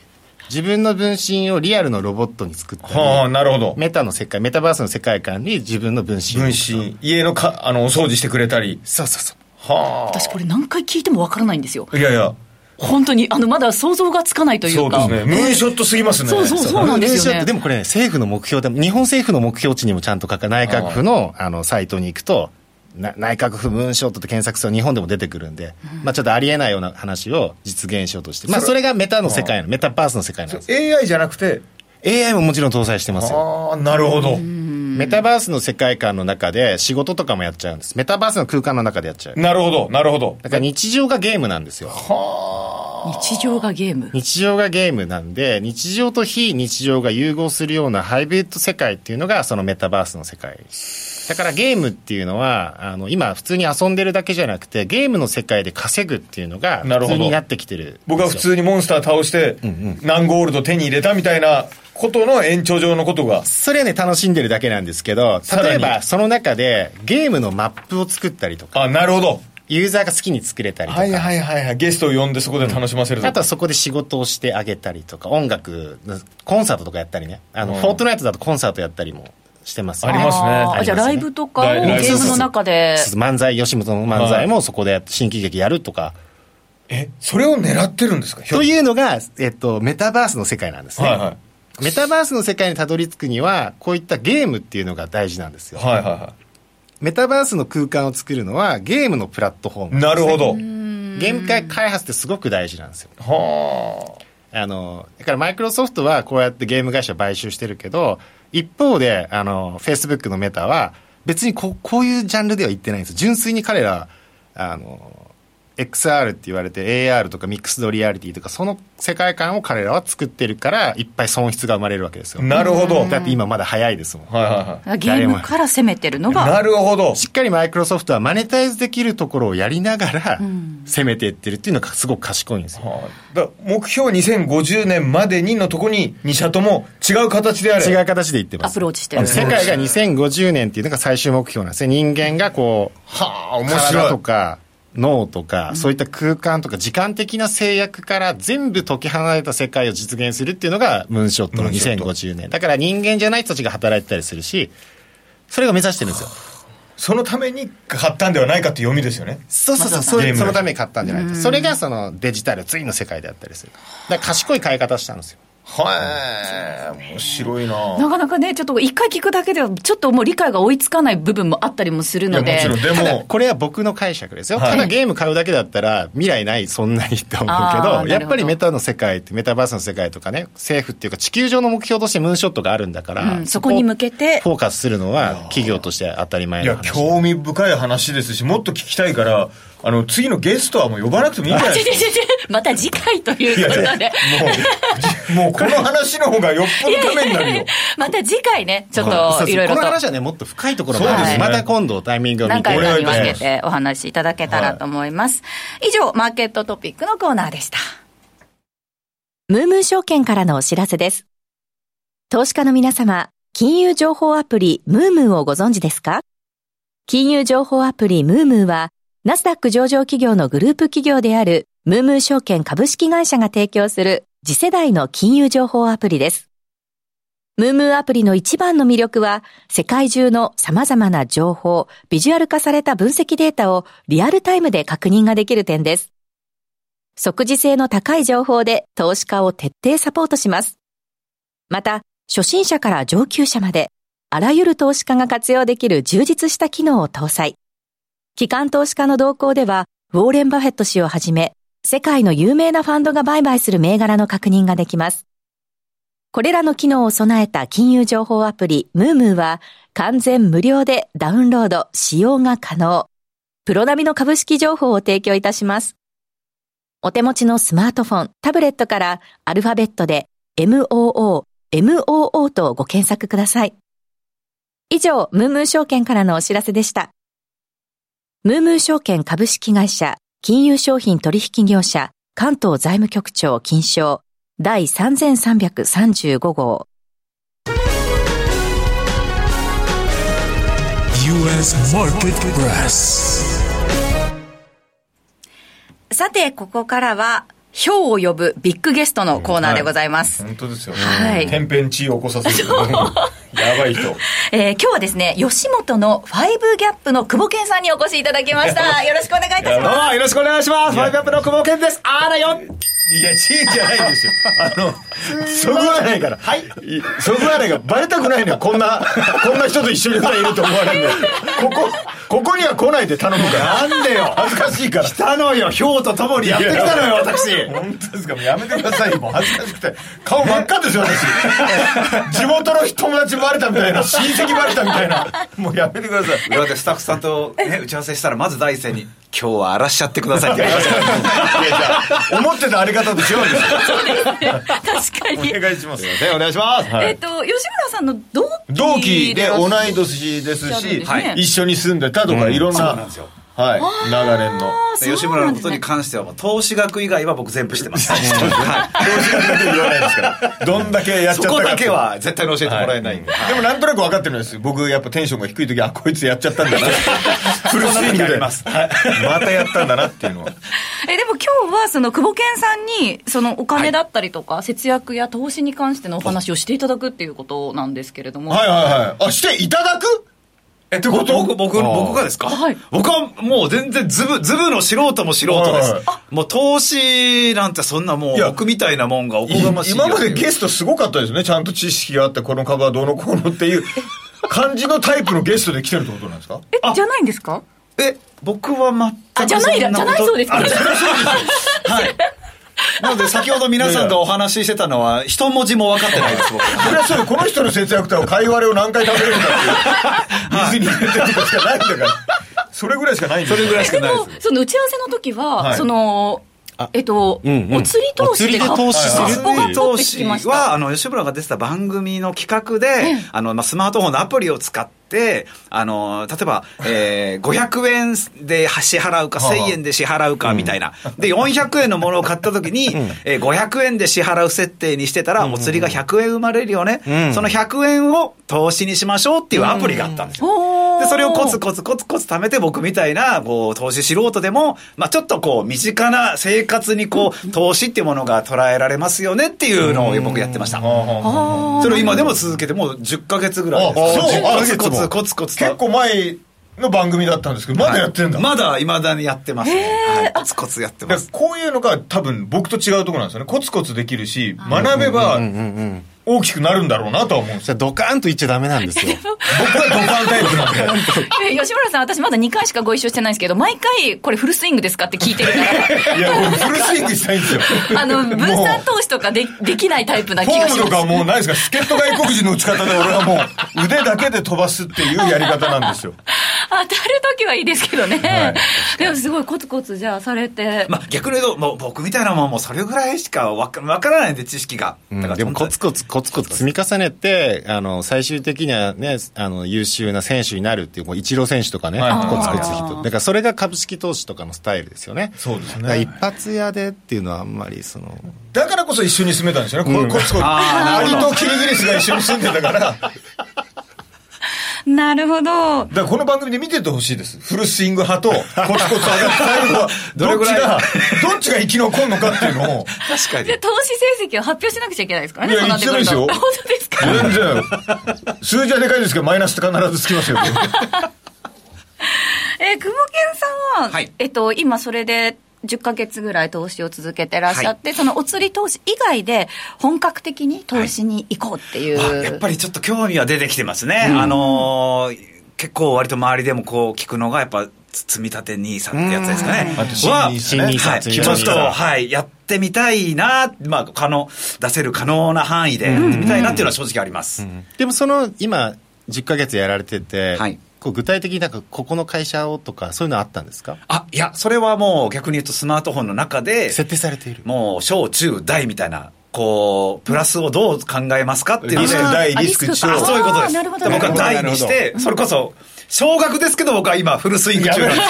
自分の分身をリアルのロボットに作ったり、はあなるほど。メタの世界メタバースの世界観に自分の分身を分身。家のかあのお掃除してくれたり。そうそうそう。は私これ何回聞いてもわからないんですよ。あいやいや。本当に、あの、まだ想像がつかないというか。そうですね。ムーンショットすぎますね。そうそうそうなんですよね。でもこれ、ね、政府の目標で、日本政府の目標値にもちゃんと書か、内閣府の、あの、サイトに行くと、内閣府ムーンショットって検索すると日本でも出てくるんで、うん、まあちょっとありえないような話を実現しようとして、まあそれがメタの世界の、メタバースの世界なんです。AI じゃなくて？AI ももちろん搭載してますよ。ああ、なるほど。メタバースの世界観の中で仕事とかもやっちゃうんです。メタバースの空間の中でやっちゃう。なるほど、なるほど。だから日常がゲームなんですよ。はあ。日常がゲーム日常がゲームなんで、日常と非日常が融合するようなハイブリッド世界っていうのがそのメタバースの世界。だからゲームっていうのは、あの、今普通に遊んでるだけじゃなくて、ゲームの世界で稼ぐっていうのが普通になってきてる僕は普通にモンスター倒して、何ゴールド手に入れたみたいなことの延長上のことが。それはね、楽しんでるだけなんですけど、例えばその中でゲームのマップを作ったりとか。あ、なるほど。ユーザーが好きに作れたりとか。はいはいはいはい。ゲストを呼んでそこで楽しませるとん、あとはそこで仕事をしてあげたりとか、音楽、コンサートとかやったりね。あの、うん、フォートナイトだとコンサートやったりもしてます、ね、ありますね。じゃあライブとかをゲームの中で。漫才、吉本の漫才もそこで新喜劇やるとか。え、それを狙ってるんですか？というのが、えっと、メタバースの世界なんですね。はいはい、メタバースの世界にたどり着くには、こういったゲームっていうのが大事なんですよ。はいはいはい。メタバースの空間を作るのはゲームのプラットフォーム、ね、なるほど。ゲーム開発ってすごく大事なんですよ。はあ。あの、だからマイクロソフトはこうやってゲーム会社買収してるけど、一方で、あの、フェイスブックのメタは、別にここういうジャンルでは言ってないんです。純粋に彼ら、あの、XR って言われて AR とかミックスドリアリティとかその世界観を彼らは作ってるからいっぱい損失が生まれるわけですよ。なるほど。だって今まだ早いですもん、はいはいはい、ゲームから攻めてるのが。なるほど。しっかりマイクロソフトはマネタイズできるところをやりながら攻めていってるっていうのがすごく賢いんですよ、はい、だ目標2050年までにのとこに2社とも違う形である違う形で言ってます。アプローチしてる。世界が2050年っていうのが最終目標なんですね。人間がこうはあ面白い。とか脳とか、そういった空間とか時間的な制約から全部解き放たれた世界を実現するっていうのがムーンショットの2050年。だから人間じゃない人たちが働いてたりするし、それが目指してるんですよ。そのために買ったんではないかって読みですよね。そうそうそう、そそのために買ったんじゃないか。それがそのデジタル、次の世界であったりする。だから賢い買い方したんですよ。はい、面白いななかなかね、ちょっと一回聞くだけでは、ちょっともう理解が追いつかない部分もあったりもするので。もちろん、でも。これは僕の解釈ですよ。はい、ただゲーム買うだけだったら、未来ない、そんなにって思うけど、どやっぱりメタの世界って、メタバースの世界とかね、政府っていうか地球上の目標としてムーンショットがあるんだから、うん、そこに向けて。フォーカスするのは企業として当たり前いや、興味深い話ですし、もっと聞きたいから、あの、次のゲストはもう呼ばなくてもいいんじゃないですか？また次回ということで。もう、もうこの話の方がよっぽどためになるよ。また次回ね、ちょっといろいろと。この話はね、もっと深いところがある、ね、また今度タイミングを見て。何回かに分けてお話しいただけたらと思います。以上、マーケットトピックのコーナーでした。ムームー証券からのお知らせです。投資家の皆様、金融情報アプリムームーをご存知ですか？金融情報アプリムームーは、ナスダック上場企業のグループ企業であるムームー証券株式会社が提供する次世代の金融情報アプリです。ムームーアプリの一番の魅力は、世界中の様々な情報、ビジュアル化された分析データをリアルタイムで確認ができる点です。即時性の高い情報で投資家を徹底サポートします。また、初心者から上級者まで、あらゆる投資家が活用できる充実した機能を搭載。機関投資家の動向では、ウォーレン・バフェット氏をはじめ、世界の有名なファンドが売買する銘柄の確認ができます。これらの機能を備えた金融情報アプリ、ムームーは、完全無料でダウンロード、使用が可能。プロ並みの株式情報を提供いたします。お手持ちのスマートフォン、タブレットからアルファベットで MOO、MOO とご検索ください。以上、ムームー証券からのお知らせでした。ムームー証券株式会社、金融商品取引業者、関東財務局長金賞、第3335号。US Market Press さて、ここからは、票を呼ぶビッグゲストのコーナーでございます。はい、本当ですよ。はい。天変地異を起こさせる。やばい人。えー、今日はですね、吉本のファイブギャップの久保健さんにお越しいただきました。よろしくお願いいたしどうもます。よろしくお願いします。ファイブアップの久保健です。あらよ。いや、チーじゃないんですよ。あの、そぐわないから。はい。そぐわないから、バレたくないのよ。こんな、こんな人と一緒にいると思われるのよ。ここ、ここには来ないで頼むから。なんでよ。恥ずかしいから。来たのよ。ひょうとともにやってきたのよ、私。本当ですかもうやめてくださいよ。もう恥ずかしくて。顔真っ赤ですよ、私。地元の友達バレたみたいな、親戚バレたみたいな。もうやめてください。裏でスタッフさんとね、打ち合わせしたら、まず第一声に、今日は荒らしちゃってくださいって思ってたあり方と違うんですよ。確かに。お願いします。お願いします。えっ、と、吉村さんの同期同期で同いい年ですし、はい一緒に住んでたとか、いろんな、そうなんですよはい、長年の。吉村のことに関しては、投資額以外は僕全部してます。はい。投資額だけ言わないですから。どんだけやっちゃったか。そこだけは絶対に教えてもらえないんで。でもなんとなく分かってるんです僕やっぱテンションが低い時あこいつやっちゃったんだな。フルスイングで。ますはい。またやったんだなっていうのは。えでも今日はその久保健さんにそのお金だったりとか節約や投資に関してのお話をしていただくっていうことなんですけれども、はいはいはい。あしていただく？え、ってこと？僕、僕、僕がですか？はい。僕はもう全然ズブ、ズブの素人も素人です。はい。もう投資なんてそんなもう僕みたいなもんがおこがましい。今までゲストすごかったですね。ちゃんと知識があってこの株はどうのこうのっていう感じのタイプのゲストで来てるってことなんですか？えじゃないんですか？え、僕は全くあじゃないじゃないそうですあそりゃそうです。よはい。なので先ほど皆さんとお話ししてたのは一文字も分かってないです、僕。それはそうよこの人の節約とは貝割れを何回食べれるかっていう。水に入れてるとかしかないんだから。それぐらいしかないんですそれぐらいしかでないです。もその打ち合わせの時は、はい。そのえっと、うんうん。お釣り投資で投資する。発砲がポって聞きました。は、あの、吉村が出てた番組の企画で、あの、まあ、スマートフォンのアプリを使って、あの、例えば、えー、500円で支払うか、はあ1000円で支払うか、みたいな。で、400円のものを買った時に、えー、500円で支払う設定にしてたら、お釣りが100円生まれるよね。んその100円を投資にしましょうっていうアプリがあったんですよ。で、それをコツコツコツコツ貯めて僕みたいな、こう、投資素人でも、まあちょっとこう、身近な生活にこう、投資っていうものが捉えられますよねっていうのを僕やってました。それを今でも続けてもう10ヶ月ぐらいです。コツコツコツコツと。結構前の番組だったんですけどまだやってんだ、まだ未だにやってますね。はい。コツコツやってます。こういうのが多分僕と違うところなんですよね。コツコツできるし学べば大きくなるんだろうなとは思うんですドカーンと言っちゃダメなんですよ。僕はドカンタイプなんで。え吉村さん私まだ2回しかご一緒してないんですけど毎回これフルスイングですかって聞いてるから。いやもうフルスイングしたいんですよ。あの分散投資とかでできないタイプなフォームと気がしますかもうないですか助っ人外国人の打ち方で俺はもう腕だけで飛ばすっていうやり方なんですよ当たる時はいいですけどね、でもすごいコツコツじゃあされて、まあ逆に言うと、もう僕みたいなもんもうそれぐらいしかわかわからないんで、知識が。だからでもコツコツコツコツ積み重ねて、あの、最終的にはね、あの、優秀な選手になるっていう、もう一郎選手とかね、はい。コツコツヒット。だからそれが株式投資とかのスタイルですよね。そうですね。一発屋でっていうのはあんまりその、だからこそ一緒に住めたんですよね、こコツコツ。アリとキリギリスが一緒に住んでたからなるほど。らこの番組で見ててほしいです。フルスイング派とコツコツ上がって最後は どっちがどっちが生き残るのかっていうのを。確かに。じゃあ。投資成績を発表しなくちゃいけないですからねいや言ってない本当ですか？全然数字はでかいですけどマイナスって必ずつきますよ。えー久保健さんは、はい。えっと、今それで10ヶ月ぐらい投資を続けてらっしゃって、そのお釣り投資以外で本格的に投資に行こうっていう、あやっぱりちょっと興味は出てきてますね。あのー結構割と周りでもこう聞くのがやっぱ積み立て NISA ってやつですかね。は新ね NISA はい、積み立てちょっと、はい、やってみたいな、まあ、可能、出せる可能な範囲でやってみたいなっていうのは正直あります。でもその今10ヶ月やられてて、はいこう具体的になんかここの会社をとかそういうのあったんですか？あ、いや、それはもう逆に言うとスマートフォンの中で、設定されている。もう小中大みたいな、こう、プラスをどう考えますかっていうリスク大あリスク中そういうことです。なるほど。で僕は大にして、それこそ、少額ですけど僕は今フルスイング中なんで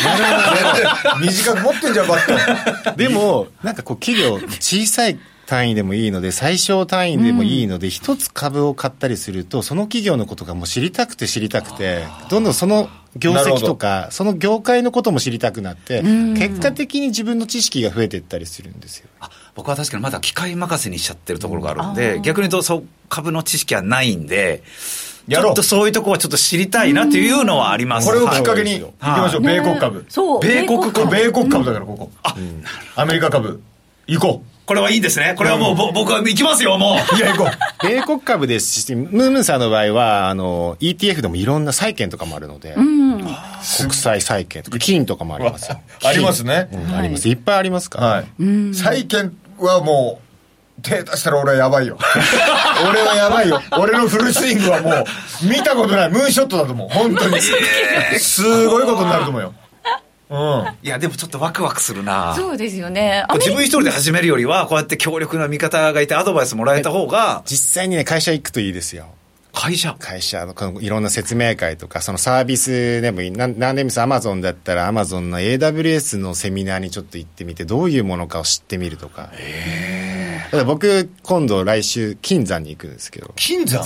す。短く持ってんじゃんバット。でも、なんかこう企業、小さい単位でもいいので、最小単位でもいいので、一つ株を買ったりすると、その企業のことがもう知りたくて知りたくて、どんどんその業績とか、その業界のことも知りたくなって、結果的に自分の知識が増えていったりするんですよ。僕は確かにまだ機械任せにしちゃってるところがあるんで、逆に言うとそう株の知識はないんで、ちょっとそういうところはちょっと知りたいなっていうのはあります。これをきっかけに行きましょう、米国株。そう。米国株、米国株だから、ここ。あ、アメリカ株。行こう。これはいいんですね。これはもう、うん、僕は行きますよ、もう。いや、行こう。米国株ですし、ムームーさんの場合は、あの、ETF でもいろんな債券とかもあるので、うん、国際債券とか、金とかもありますよ。ありますね、うん、あります。いっぱいありますから。はい。債券はもう、手出したら俺はやばいよ。俺はやばいよ。俺のフルスイングはもう、見たことない。ムーンショットだと思う。本当に。すごいことになると思うよ。うん、いやでもちょっとワクワクするな。そうですよね。自分一人で始めるよりはこうやって強力な味方がいてアドバイスもらえた方が実際にね会社行くといいですよ。会社。会社のいろんな説明会とかそのサービスでもいい。何でもいいアマゾンだったらアマゾンの AWS のセミナーにちょっと行ってみてどういうものかを知ってみるとか。へえ僕今度来週金山に行くんですけど。金山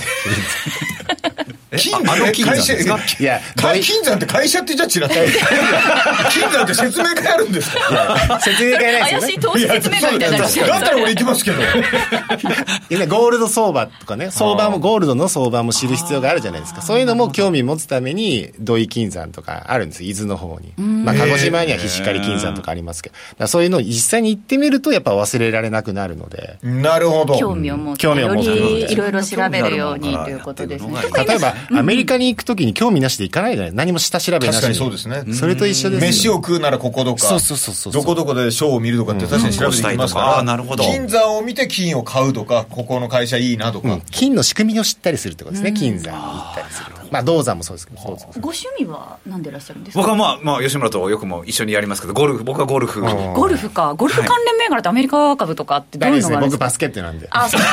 金山あの金山ですか？いや、金山って会社ってじゃ違った 金山って説明会あるんですか？説明会ないですよ、ね。怪しい投資説明会みたいな。だったら俺行きますけど。ゴールド相場とかね、相場も、ゴールドの相場も知る必要があるじゃないですか。そういうのも興味持つために、土井金山とかあるんです伊豆の方に。まあ、鹿児島には菱刈金山とかありますけど。そういうのを実際に行ってみると、やっぱ忘れられなくなるので。なるほど。興味を持って、よりいろいろ調べるようにということですね。例えば、アメリカに行くときに興味なしで行かないじゃない何も下調べなし確かにそうですね。それと一緒です、飯を食うならこことか。そうそうそうそう。どこどこでショーを見るとかって確かに調べていきますから。あなるほど。金山を見て金を買うとか、ここの会社いいなとか。金の仕組みを知ったりするってことですね。金山に行ったりする。まあ、銅山もそうですけど。ご趣味は何でいらっしゃるんですか？僕はまあ、まあ、吉村とよくも一緒にやりますけど、ゴルフ、僕はゴルフ。ゴルフか。ゴルフ関連銘柄ってアメリカ株とかってどういうのがあるんですか、僕バスケットなんで。あ、そう。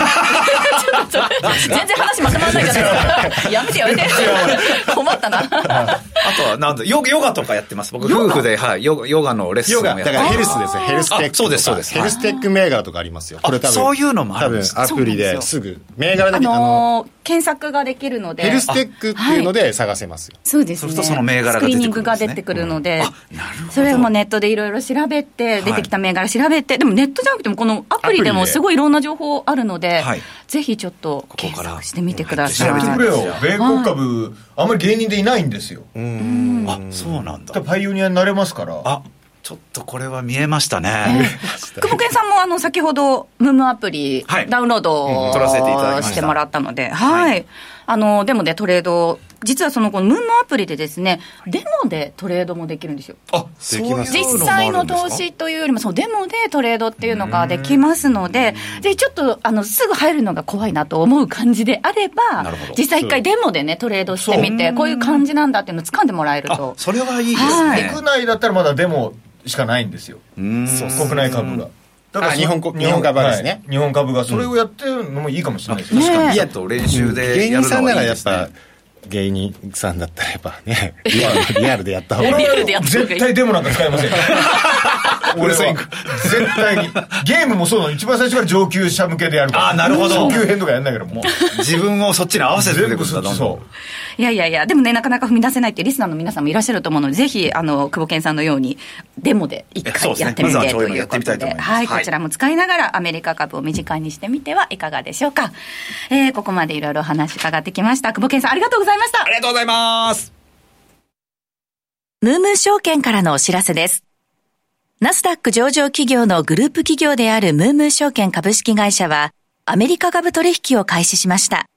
全然話まとまらないじゃないですか。やめてやめて。困ったな。あとは、なんだ、ヨガとかやってます。僕、夫婦で、はい、ヨガヨガのレッスンをやってだからヘルスですね。ヘルステック。そうです、そうです。ヘルステック銘柄とかありますよ。これ多分。そういうのもあるんです多分、アプリですぐ、銘柄だけ、あの検索ができるので。ヘルステックっていうので探せますよ。そうですね。そうするとその銘柄が出てくる、スクリーニングが出てくるので、それもネットでいろいろ調べて、出てきた銘柄調べて、でもネットじゃなくても、このアプリでもすごいいろんな情報あるので、ぜひちょっと検索してみてください。調べてくれよ。米国株、あんまり芸人でいないんですよ。あ、そうなんだ。パイオニアになれますから。あちょっとこれは見えましたね。久保健さんもあの先ほど、ムームアプリ、ダウンロード、取らせていただきしてもらったので、はい。あの、でもね、トレード、実はそのこのムームアプリでですね、デモでトレードもできるんですよ。あ、できます実際の投資というよりも、そのデモでトレードっていうのができますので、ぜひちょっと、あの、すぐ入るのが怖いなと思う感じであれば、実際一回デモでね、トレードしてみて、こういう感じなんだっていうのを掴んでもらえると。それはいいですね。国内だったらまだデモしかないんですよ。国内株が。だから日本日本株ですね、日本株がそれをやってるのもいいかもしれないですね。確かに。いやと練習で芸人さんならやっぱ、芸人さんだったらやっぱね、リアルリアルでやった方がいい。リアルでやった方がいい。絶対デモなんか使えません。俺は絶対に。ゲームもそうなの。一番最初から上級者向けでやるから。あ、なるほど。上級編とかやんないけども。自分をそっちに合わせてくるんだ、そう。いやいやいや、でもね、なかなか踏み出せないってリスナーの皆さんもいらっしゃると思うので、ぜひ、あの、久保健さんのように、デモで一回やってみて、ということで、はい、こちらも使いながら、アメリカ株を身近にしてみてはいかがでしょうか。えー、ここまでいろいろ話伺ってきました。久保健さん、ありがとうございました。ありがとうございます。ムームー証券からのお知らせです。ナスダック上場企業のグループ企業であるムームー証券株式会社は、アメリカ株取引を開始しました。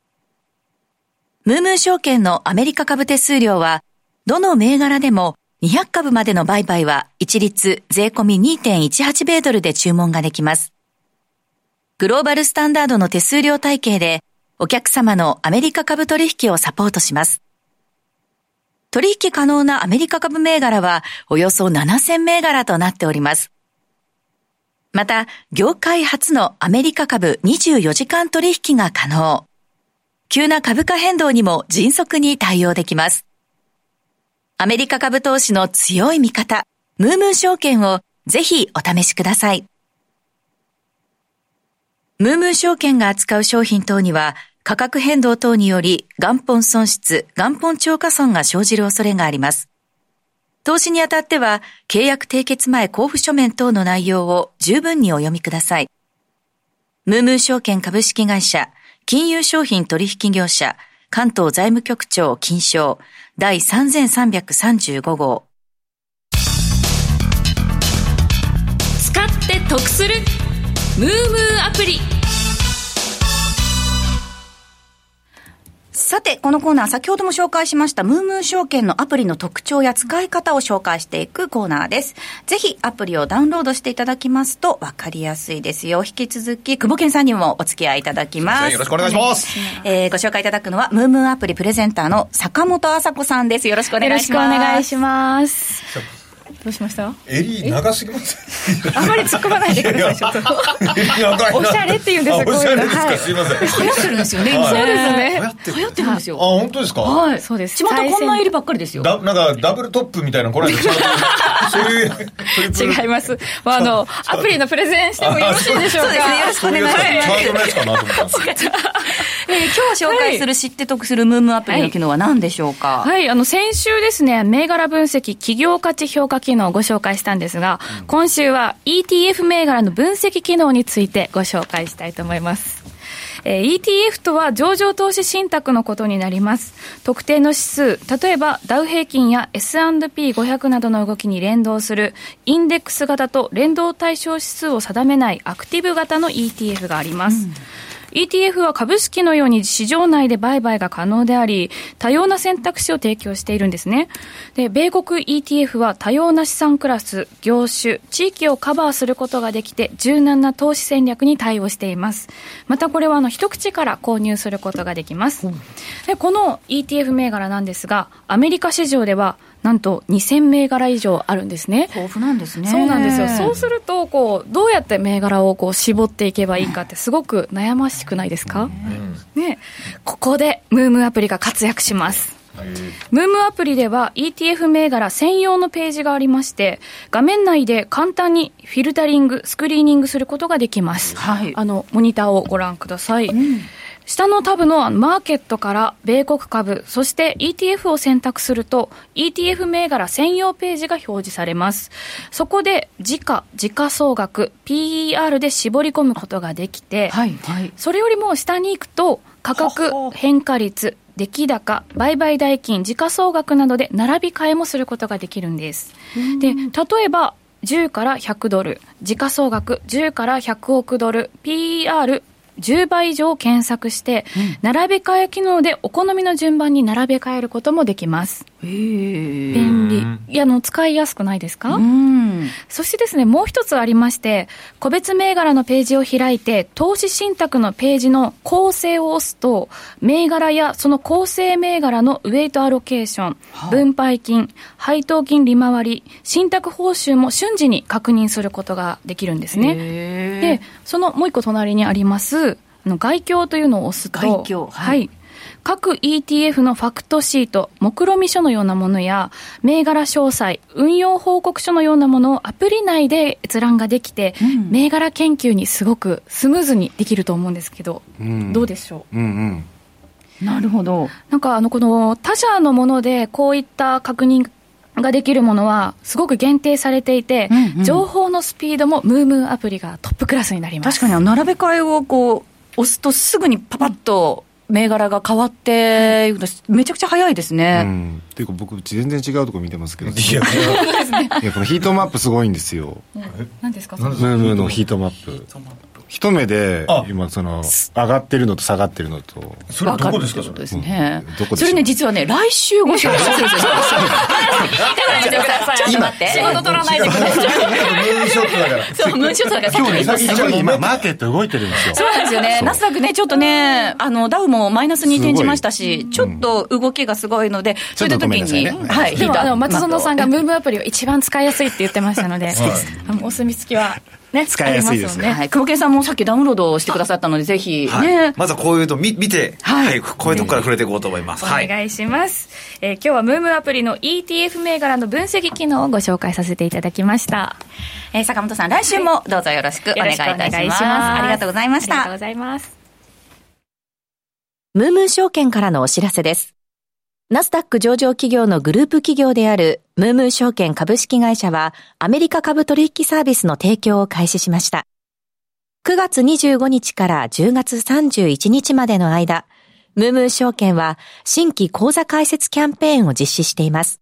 ムームー証券のアメリカ株手数料は、どの銘柄でも200株までの売買は一律税込み2.18米ドルで注文ができます。グローバルスタンダードの手数料体系でお客様のアメリカ株取引をサポートします。取引可能なアメリカ株銘柄はおよそ7000銘柄となっております。また、業界初のアメリカ株24時間取引が可能。急な株価変動にも迅速に対応できます。アメリカ株投資の強い味方、ムームー証券をぜひお試しください。ムームー証券が扱う商品等には価格変動等により元本損失、元本超過損が生じる恐れがあります。投資にあたっては契約締結前交付書面等の内容を十分にお読みください。ムームー証券株式会社、金融商品取引業者、関東財務局長金賞第3335号。使って得するムームーアプリさて、このコーナー、先ほども紹介しました、ムームー証券のアプリの特徴や使い方を紹介していくコーナーです。ぜひ、アプリをダウンロードしていただきますと、わかりやすいですよ。引き続き、久保健さんにもお付き合いいただきます。よろしくお願いします。えー、ご紹介いただくのは、ムームーアプリプレゼンターの坂本麻子さんです。よろしくお願いします。よろしくお願いします。どうしました？襟長すぎませんあまり突っ込まないでください、ちょっと。おしゃれっていうんですおしゃれですか、すいません。流行ってるんですよね、今そうですね。流行ってるんですよ。あ、本当ですか？はい。そうです。ちまたこんな襟ばっかりですよ。なんか、ダブルトップみたいなこない そういう、違います。あの、アプリのプレゼンしてもよろしいでしょうか？よろしくお願いします。チャートのやつかなと思ったえ今日紹介する知って得するムームアプリの機能は何でしょうか？はい、あの、先週ですね、銘柄分析企業価値評価機能をご紹介したんですが、うん、今週は ETF 銘柄の分析機能についてご紹介したいと思います。えー、ETF とは上場投資信託のことになります。特定の指数、例えばダウ平均や S&P500 などの動きに連動するインデックス型と連動対象指数を定めないアクティブ型の ETF があります。うん ETF は株式のように市場内で売買が可能であり、多様な選択肢を提供しているんですね。で、米国 ETF は多様な資産クラス、業種、地域をカバーすることができて、柔軟な投資戦略に対応しています。またこれはあの一口から購入することができます。で、この ETF 銘柄なんですが、アメリカ市場ではなんと2000銘柄以上あるんですね。豊富なんですね。そうなんですよ。そうすると、こう、どうやって銘柄をこう絞っていけばいいかってすごく悩ましくないですか、ね、ここでムームアプリが活躍します。ムームアプリでは ETF 銘柄専用のページがありまして、画面内で簡単にフィルタリング、スクリーニングすることができます。はい、あの、モニターをご覧ください。うん下のタブのマーケットから米国株、そして ETF を選択すると、ETF 銘柄専用ページが表示されます。そこで、時価、時価総額、PER で絞り込むことができて、はいはい、それよりも下に行くと、価格、変化率、出来高、売買代金、時価総額などで並び替えもすることができるんです。で、例えば、10から100ドル、時価総額10から100億ドル、PER 10倍以上検索して、並べ替え機能でお好みの順番に並べ替えることもできます。便利。いや、の、使いやすくないですか？そしてですね、もう一つありまして、個別銘柄のページを開いて、投資信託のページの構成を押すと、銘柄やその構成銘柄のウェイトアロケーション、分配金、配当金利回り、信託報酬も瞬時に確認することができるんですね。で、そのもう一個隣にあります、あの外況というのを押すと、はい、はい各 ETF のファクトシート、目論見書のようなものや、銘柄詳細、運用報告書のようなものをアプリ内で閲覧ができて、うん、銘柄研究にすごくスムーズにできると思うんですけど、うん、どうでしょう、うんうん。なるほど。なんかあのこの他社のものでこういった確認ができるものはすごく限定されていて、うんうん、情報のスピードもムームーアプリがトップクラスになります。確かに並べ替えをこう押すとすぐにパパッと銘柄が変わって、めちゃくちゃ早いですね。うん、っていうか僕全然違うとこ見てますけどいやいや。このヒートマップすごいんですよ。何ですか？ムームーのヒートマップ一目で今その上がってるのと下がってるのと。それどこですかそれですね、どこそれね実はね来週ご紹介するんです。よちょっと待って。仕事取らないでください。ムーンショットだからそうムーンショットだから。今日ねすごい今マーケット動いてるんですよ。そうなんですよね。ナスダックねちょっとねあのダウもマイナスに転じましたしちょっと動きがすごいのでそういった時にはい。でも松園さんがムームアプリを一番使いやすいって言ってましたのでお墨付きはね、使いやすいですね。はい。久保健さんもさっきダウンロードしてくださったので、ぜひ、ね。まずはこういうの見見て、はい。こういうとこから触れていこうと思います。お願いします。え今日はムームアプリの ETF 銘柄の分析機能をご紹介させていただきました。え坂本さん、来週もどうぞよろしくお願いいたします。ありがとうございました。ありがとうございます。ムームー証券からのお知らせです。ナスダック上場企業のグループ企業であるムームー証券株式会社はアメリカ株取引サービスの提供を開始しました。9月25日から10月31日までの間、ムームー証券は新規口座開設キャンペーンを実施しています。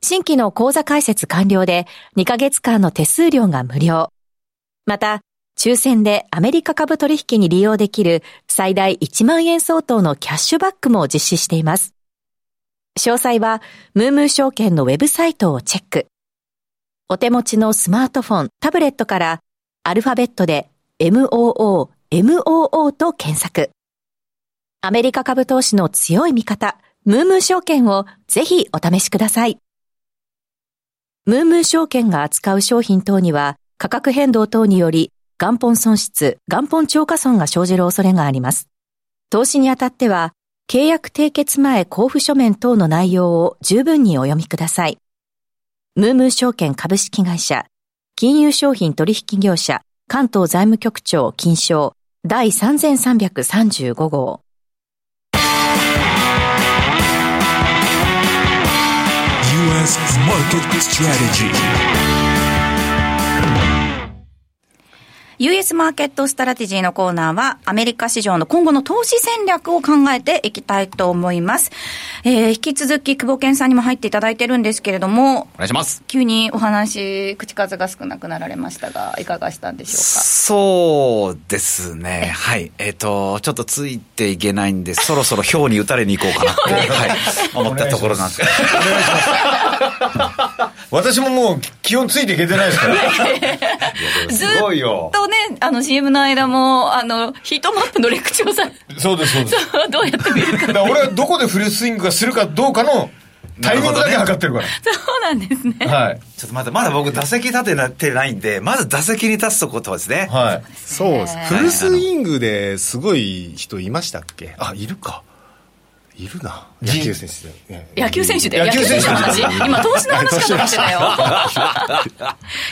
新規の口座開設完了で2ヶ月間の手数料が無料。また、抽選でアメリカ株取引に利用できる最大1万円相当のキャッシュバックも実施しています。詳細は、ムームー証券のウェブサイトをチェック。お手持ちのスマートフォン、タブレットから、アルファベットで MOO、MOO と検索。アメリカ株投資の強い味方、ムームー証券をぜひお試しください。ムームー証券が扱う商品等には価格変動等により元本損失、元本超過損が生じる恐れがあります。投資にあたっては契約締結前交付書面等の内容を十分にお読みください。ムームー証券株式会社、金融商品取引業者、関東財務局長金賞第3335号。US Market Strategy US マーケットストラテジーのコーナーは、アメリカ市場の今後の投資戦略を考えていきたいと思います。えー、引き続き、久保健さんにも入っていただいてるんですけれども、お願いします。急にお話、口数が少なくなられましたが、いかがしたんでしょうか？そうですね。はい。えっ、ー、と、ちょっとついていけないんで、そろそろ表に打たれに行こうかなって、はい、思ったところなんですけど。私ももう、基本ついていけてないですから。すごいよ。ずっとね、あの CM の間も、あの、ヒートマップのレクチャーさそうです、そうです。どうやって見るか。だ俺はどこでフルスイングがするかどうかの、タイミングだけ測ってるから。そうなんですね。はい。ちょっと待って、まだ僕打席立てなってないんで、まず打席に立つとことですね。はい。そうです。フルスイングですごい人いましたっけ？あ、いるか。いるな。野球選手で野球選手で野球選手の話今投資の話かと思ってたよ。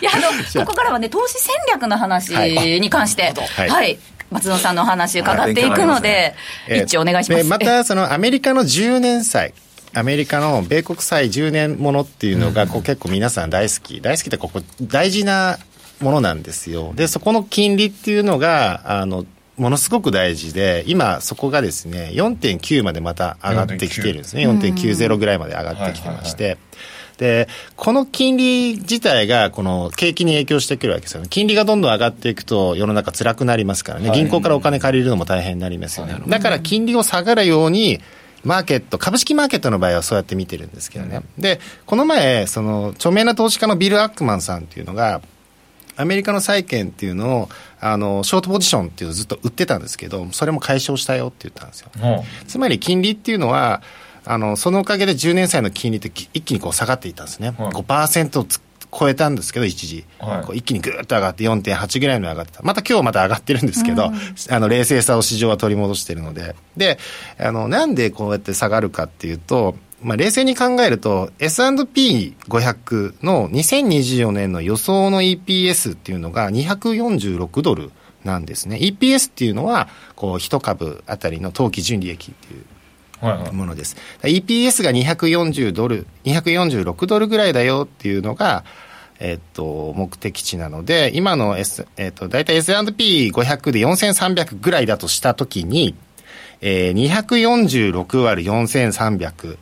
いやあのここからはね投資戦略の話に関して、はい、はい、松野さんのお話伺っていくので、一致お願いします、またそのアメリカの10年債。アメリカの米国債10年ものっていうのがこう結構皆さん大好き。大好きってここ大事なものなんですよ。でそこの金利っていうのがあのものすごく大事で、今、そこがですね、4.9までまた上がってきてるんですね、4.90ぐらいまで上がってきてまして。で、この金利自体が、この景気に影響してくるわけですよね。金利がどんどん上がっていくと、世の中辛くなりますからね、銀行からお金借りるのも大変になりますよね。だから金利を下がるように、マーケット、株式マーケットの場合はそうやって見てるんですけどね。で、この前、その、著名な投資家のビル・アックマンさんっていうのが、アメリカの債券っていうのをあのショートポジションっていうのをずっと売ってたんですけどそれも解消したよって言ったんですよ、う。ん、つまり金利っていうのはあのそのおかげで10年債の金利って一気にこう下がっていったんですね、うん、5%を超えたんですけど、一時、はい、こう一気にぐーっと上がって4.8ぐらいの上がってた、また今日また上がってるんですけど、うん、あの冷静さを市場は取り戻しているので、であのなんでこうやって下がるかっていうと、まあ、冷静に考えると S&P500 の2024年の予想の EPS っていうのが246ドルなんですね。EPS っていうのはこう1株あたりの当期純利益っていうものです、はいはい、EPS が240ドル246ドルぐらいだよっていうのがえっと、目的地なので、今の、S、えっと、大体 S&P500 で4300ぐらいだとしたときに、えー、246割4300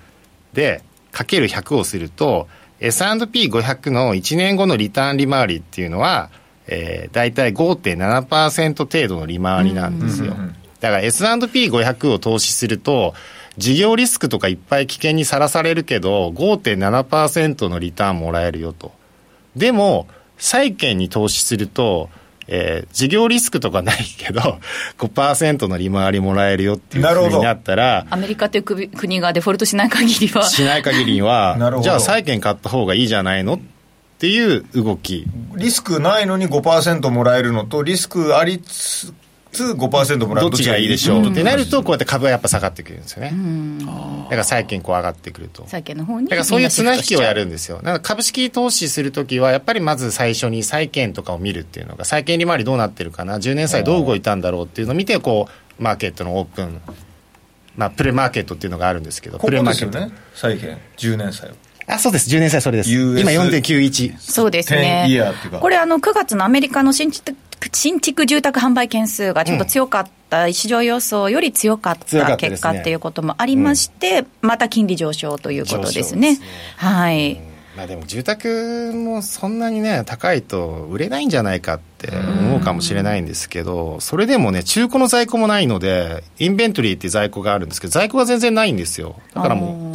で、かける100をすると、S&P500 の1年後のリターン利回りっていうのは、えー、大体5.7%程度の利回りなんですよ。だから S&P500 を投資すると、事業リスクとかいっぱい危険にさらされるけど、5.7%のリターンもらえるよと。でも、債券に投資すると、えー、事業リスクとかないけど、5%の利回りもらえるよっていうふうになったら、アメリカという国がデフォルトしない限りは。しない限りは、じゃあ債券買った方がいいじゃないのっていう動き。リスクないのに5%もらえるのと、リスクありつつ5%もらうどっちがいい？でしょう？ってなると、こうやって株はやっぱ下がってくるんですよね。だから債券こう上がってくると。債券の方に。だからそういう綱引きをやるんですよ。だから株式投資するときは、やっぱりまず最初に債券とかを見るっていうのが、債券利回りどうなってるかな、10年債どう動いたんだろうっていうのを見て、こう、マーケットのオープン、まあ、プレマーケットっていうのがあるんですけど、プレマーケット。ね、債券、10年債あ、そうです。10年債それです。今4.91。そうですね。これあの9月のアメリカの新新築住宅販売件数がちょっと強かった、うん、市場予想より強かった結果っていうこともありまして、また金利上昇ということですね。すねはい。まあでも住宅もそんなにね高いと売れないんじゃないかって思うかもしれないんですけどそれでもね中古の在庫もないのでインベントリーって在庫があるんですけど在庫が全然ないんですよ。だからもう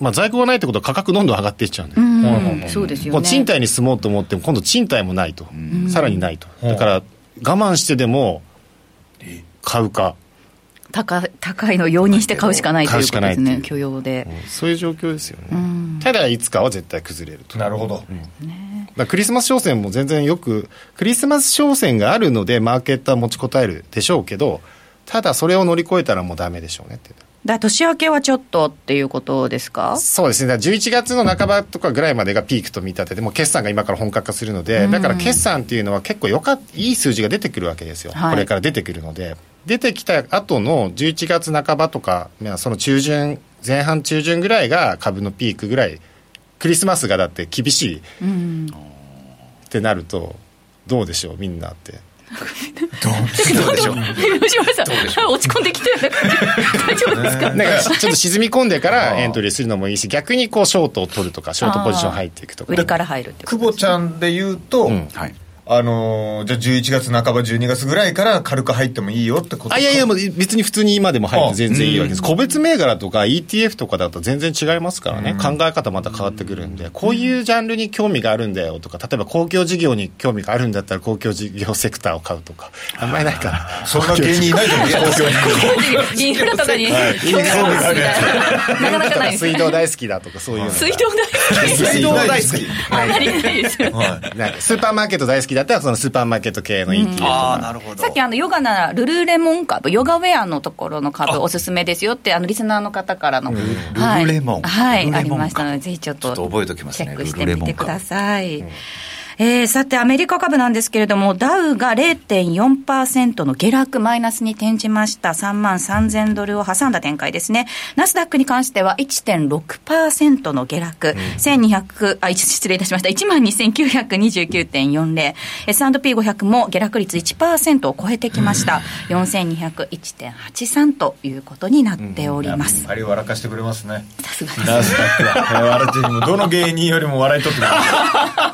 まあ、在庫がないってことは価格どんどん上がっていっちゃうんで、うん。そうですよ、ね、賃貸に住もうと思っても今度賃貸もないと、さらにないと。だから我慢してでも買うか。高高いのを容認して買うしかないということですね許容で、うん、そういう状況ですよね、ただいつかは絶対崩れると。なるほど、うん、クリスマス商戦も全然よくクリスマス商戦があるのでマーケットは持ちこたえるでしょうけどただそれを乗り越えたらもうダメでしょうねってだ年明けはちょっとっていうことですか？そうですね、だ11月の半ばとかぐらいまでがピークと見立てて、も決算が今から本格化するので、だから決算っていうのは結構よかいい数字が出てくるわけですよ、はい、これから出てくるので。出てきた後の11月半ばとか、その中旬、前半中旬ぐらいが株のピークぐらい、クリスマスがだって厳しい、うん、ってなると、どうでしょう、みんなって。どうでしょう。吉村さん落ち込んできてる大丈夫ですか？なんかちょっと沈み込んでからエントリーするのもいいし逆にこうショートを取るとかショートポジション入っていくとか。売りから入るって久保ちゃんで言うと、うん。はいあのー、じゃあ11月半ば12月ぐらいから軽く入ってもいいよってことあいやいやもう別に普通に今でも入って全然いいわけです、個別銘柄とか ETF とかだと全然違いますからね、考え方また変わってくるんでこういうジャンルに興味があるんだよとか例えば公共事業に興味があるんだったら公共事業セクターを買うとか。あんまりないから。そんな芸人いないと思う。公共事業インフラとかに。興味あるなかなかない水道大好き。だとかそういう水道大好き。水道大好き。あんまりない。ですよ、スーパーマーケット大好きだったらそのスーパーマーケット系の ETF とか、あなるほど。さっきあのヨガならルルレモン株ヨガウェアのところの株おすすめですよってあのリスナーの方からの、ルルレモン。はい、ありましたのでぜひちょっと覚えておきます、ね、チェックしてみてください、えー、さて、アメリカ株なんですけれども、ダウが0.4%の下落マイナスに転じました。3万3000ドルを挟んだ展開ですね。ナスダックに関しては1.6%の下落。うん、1200、あ、失礼いたしました。12,929.40。S&P500 も下落率1%を超えてきました。うん、4201.83ということになっております。やっぱり笑かしてくれますね。さすがです。ナスダックは。笑ってもどの芸人よりも笑い取ってくれ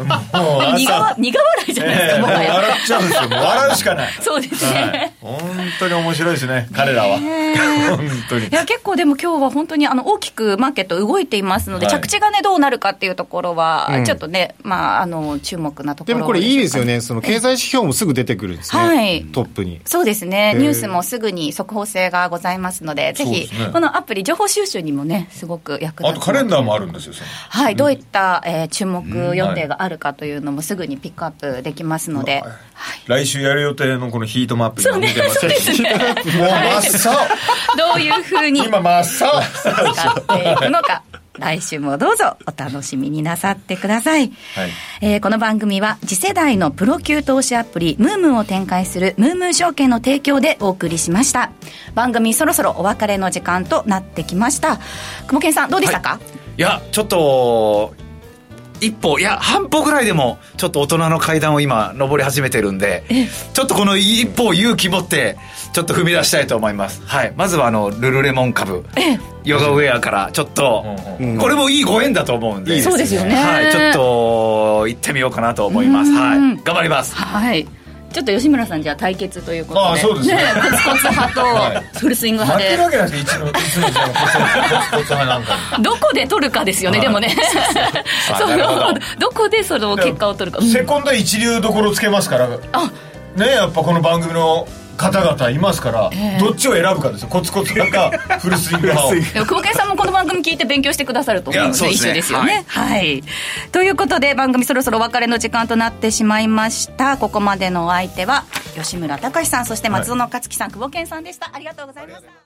ます。もう苦笑いじゃないですか、えー、笑っちゃうんですよ。笑うしかない。そうですね、はい、本当に面白いですね彼らは、いや結構でも今日は本当にあの大きくマーケット動いていますので、はい、着地がねどうなるかっていうところは、ちょっとね、まああの注目なところでもこれいいですよね。その経済指標もすぐ出てくるんですね、はい、トップに。そうですね。ニュースもすぐに速報性がございますのでぜひ、ね、このアプリ情報収集にもねすごく役立つあとカレンダーもあるんですよはい、どういった、えー、注目予定があるかというのもすぐにピックアップできますので、はい、来週やる予定のこのヒートマップ今見てますそうですね。もう真っ青どういうふうに今真っ青。使っていくのか来週もどうぞお楽しみになさってください、はい、えー、この番組は次世代のプロ級投資アプリムームーを展開するムームー証券の提供でお送りしました。番組そろそろお別れの時間となってきました。久保健さんどうでしたか、はい、いやちょっと一歩いや半歩ぐらいでもちょっと大人の階段を今登り始めてるんでちょっとこの一歩を勇気持ってちょっと踏み出したいと思います。はい。まずはあのルルレモン株。ヨガウェアからちょっと、これもいいご縁だと思うんで。そうですよね。はい。ちょっと行ってみようかなと思います。はい。頑張ります。はいちょっと吉村さんじゃあ対決ということで、あそうですね、コツコツ派とフルスイング派で、負けるわけないですいつののコツコツ派なんか どこで取るかですよねでもね。そのど。こでその結果を取るか。セコンド一流どころつけますから。あ。ねやっぱこの番組の方々いますから、えー、どっちを選ぶかですよ。コツコツ派か フルスイング派を。久保健さんもこの番組聞いて勉強してくださると思うので一緒ですよね、はい、はい、ということで番組そろそろお別れの時間となってしまいました。ここまでのお相手は吉村隆さんそして松園克樹さん、はい、久保健さんでした。ありがとうございました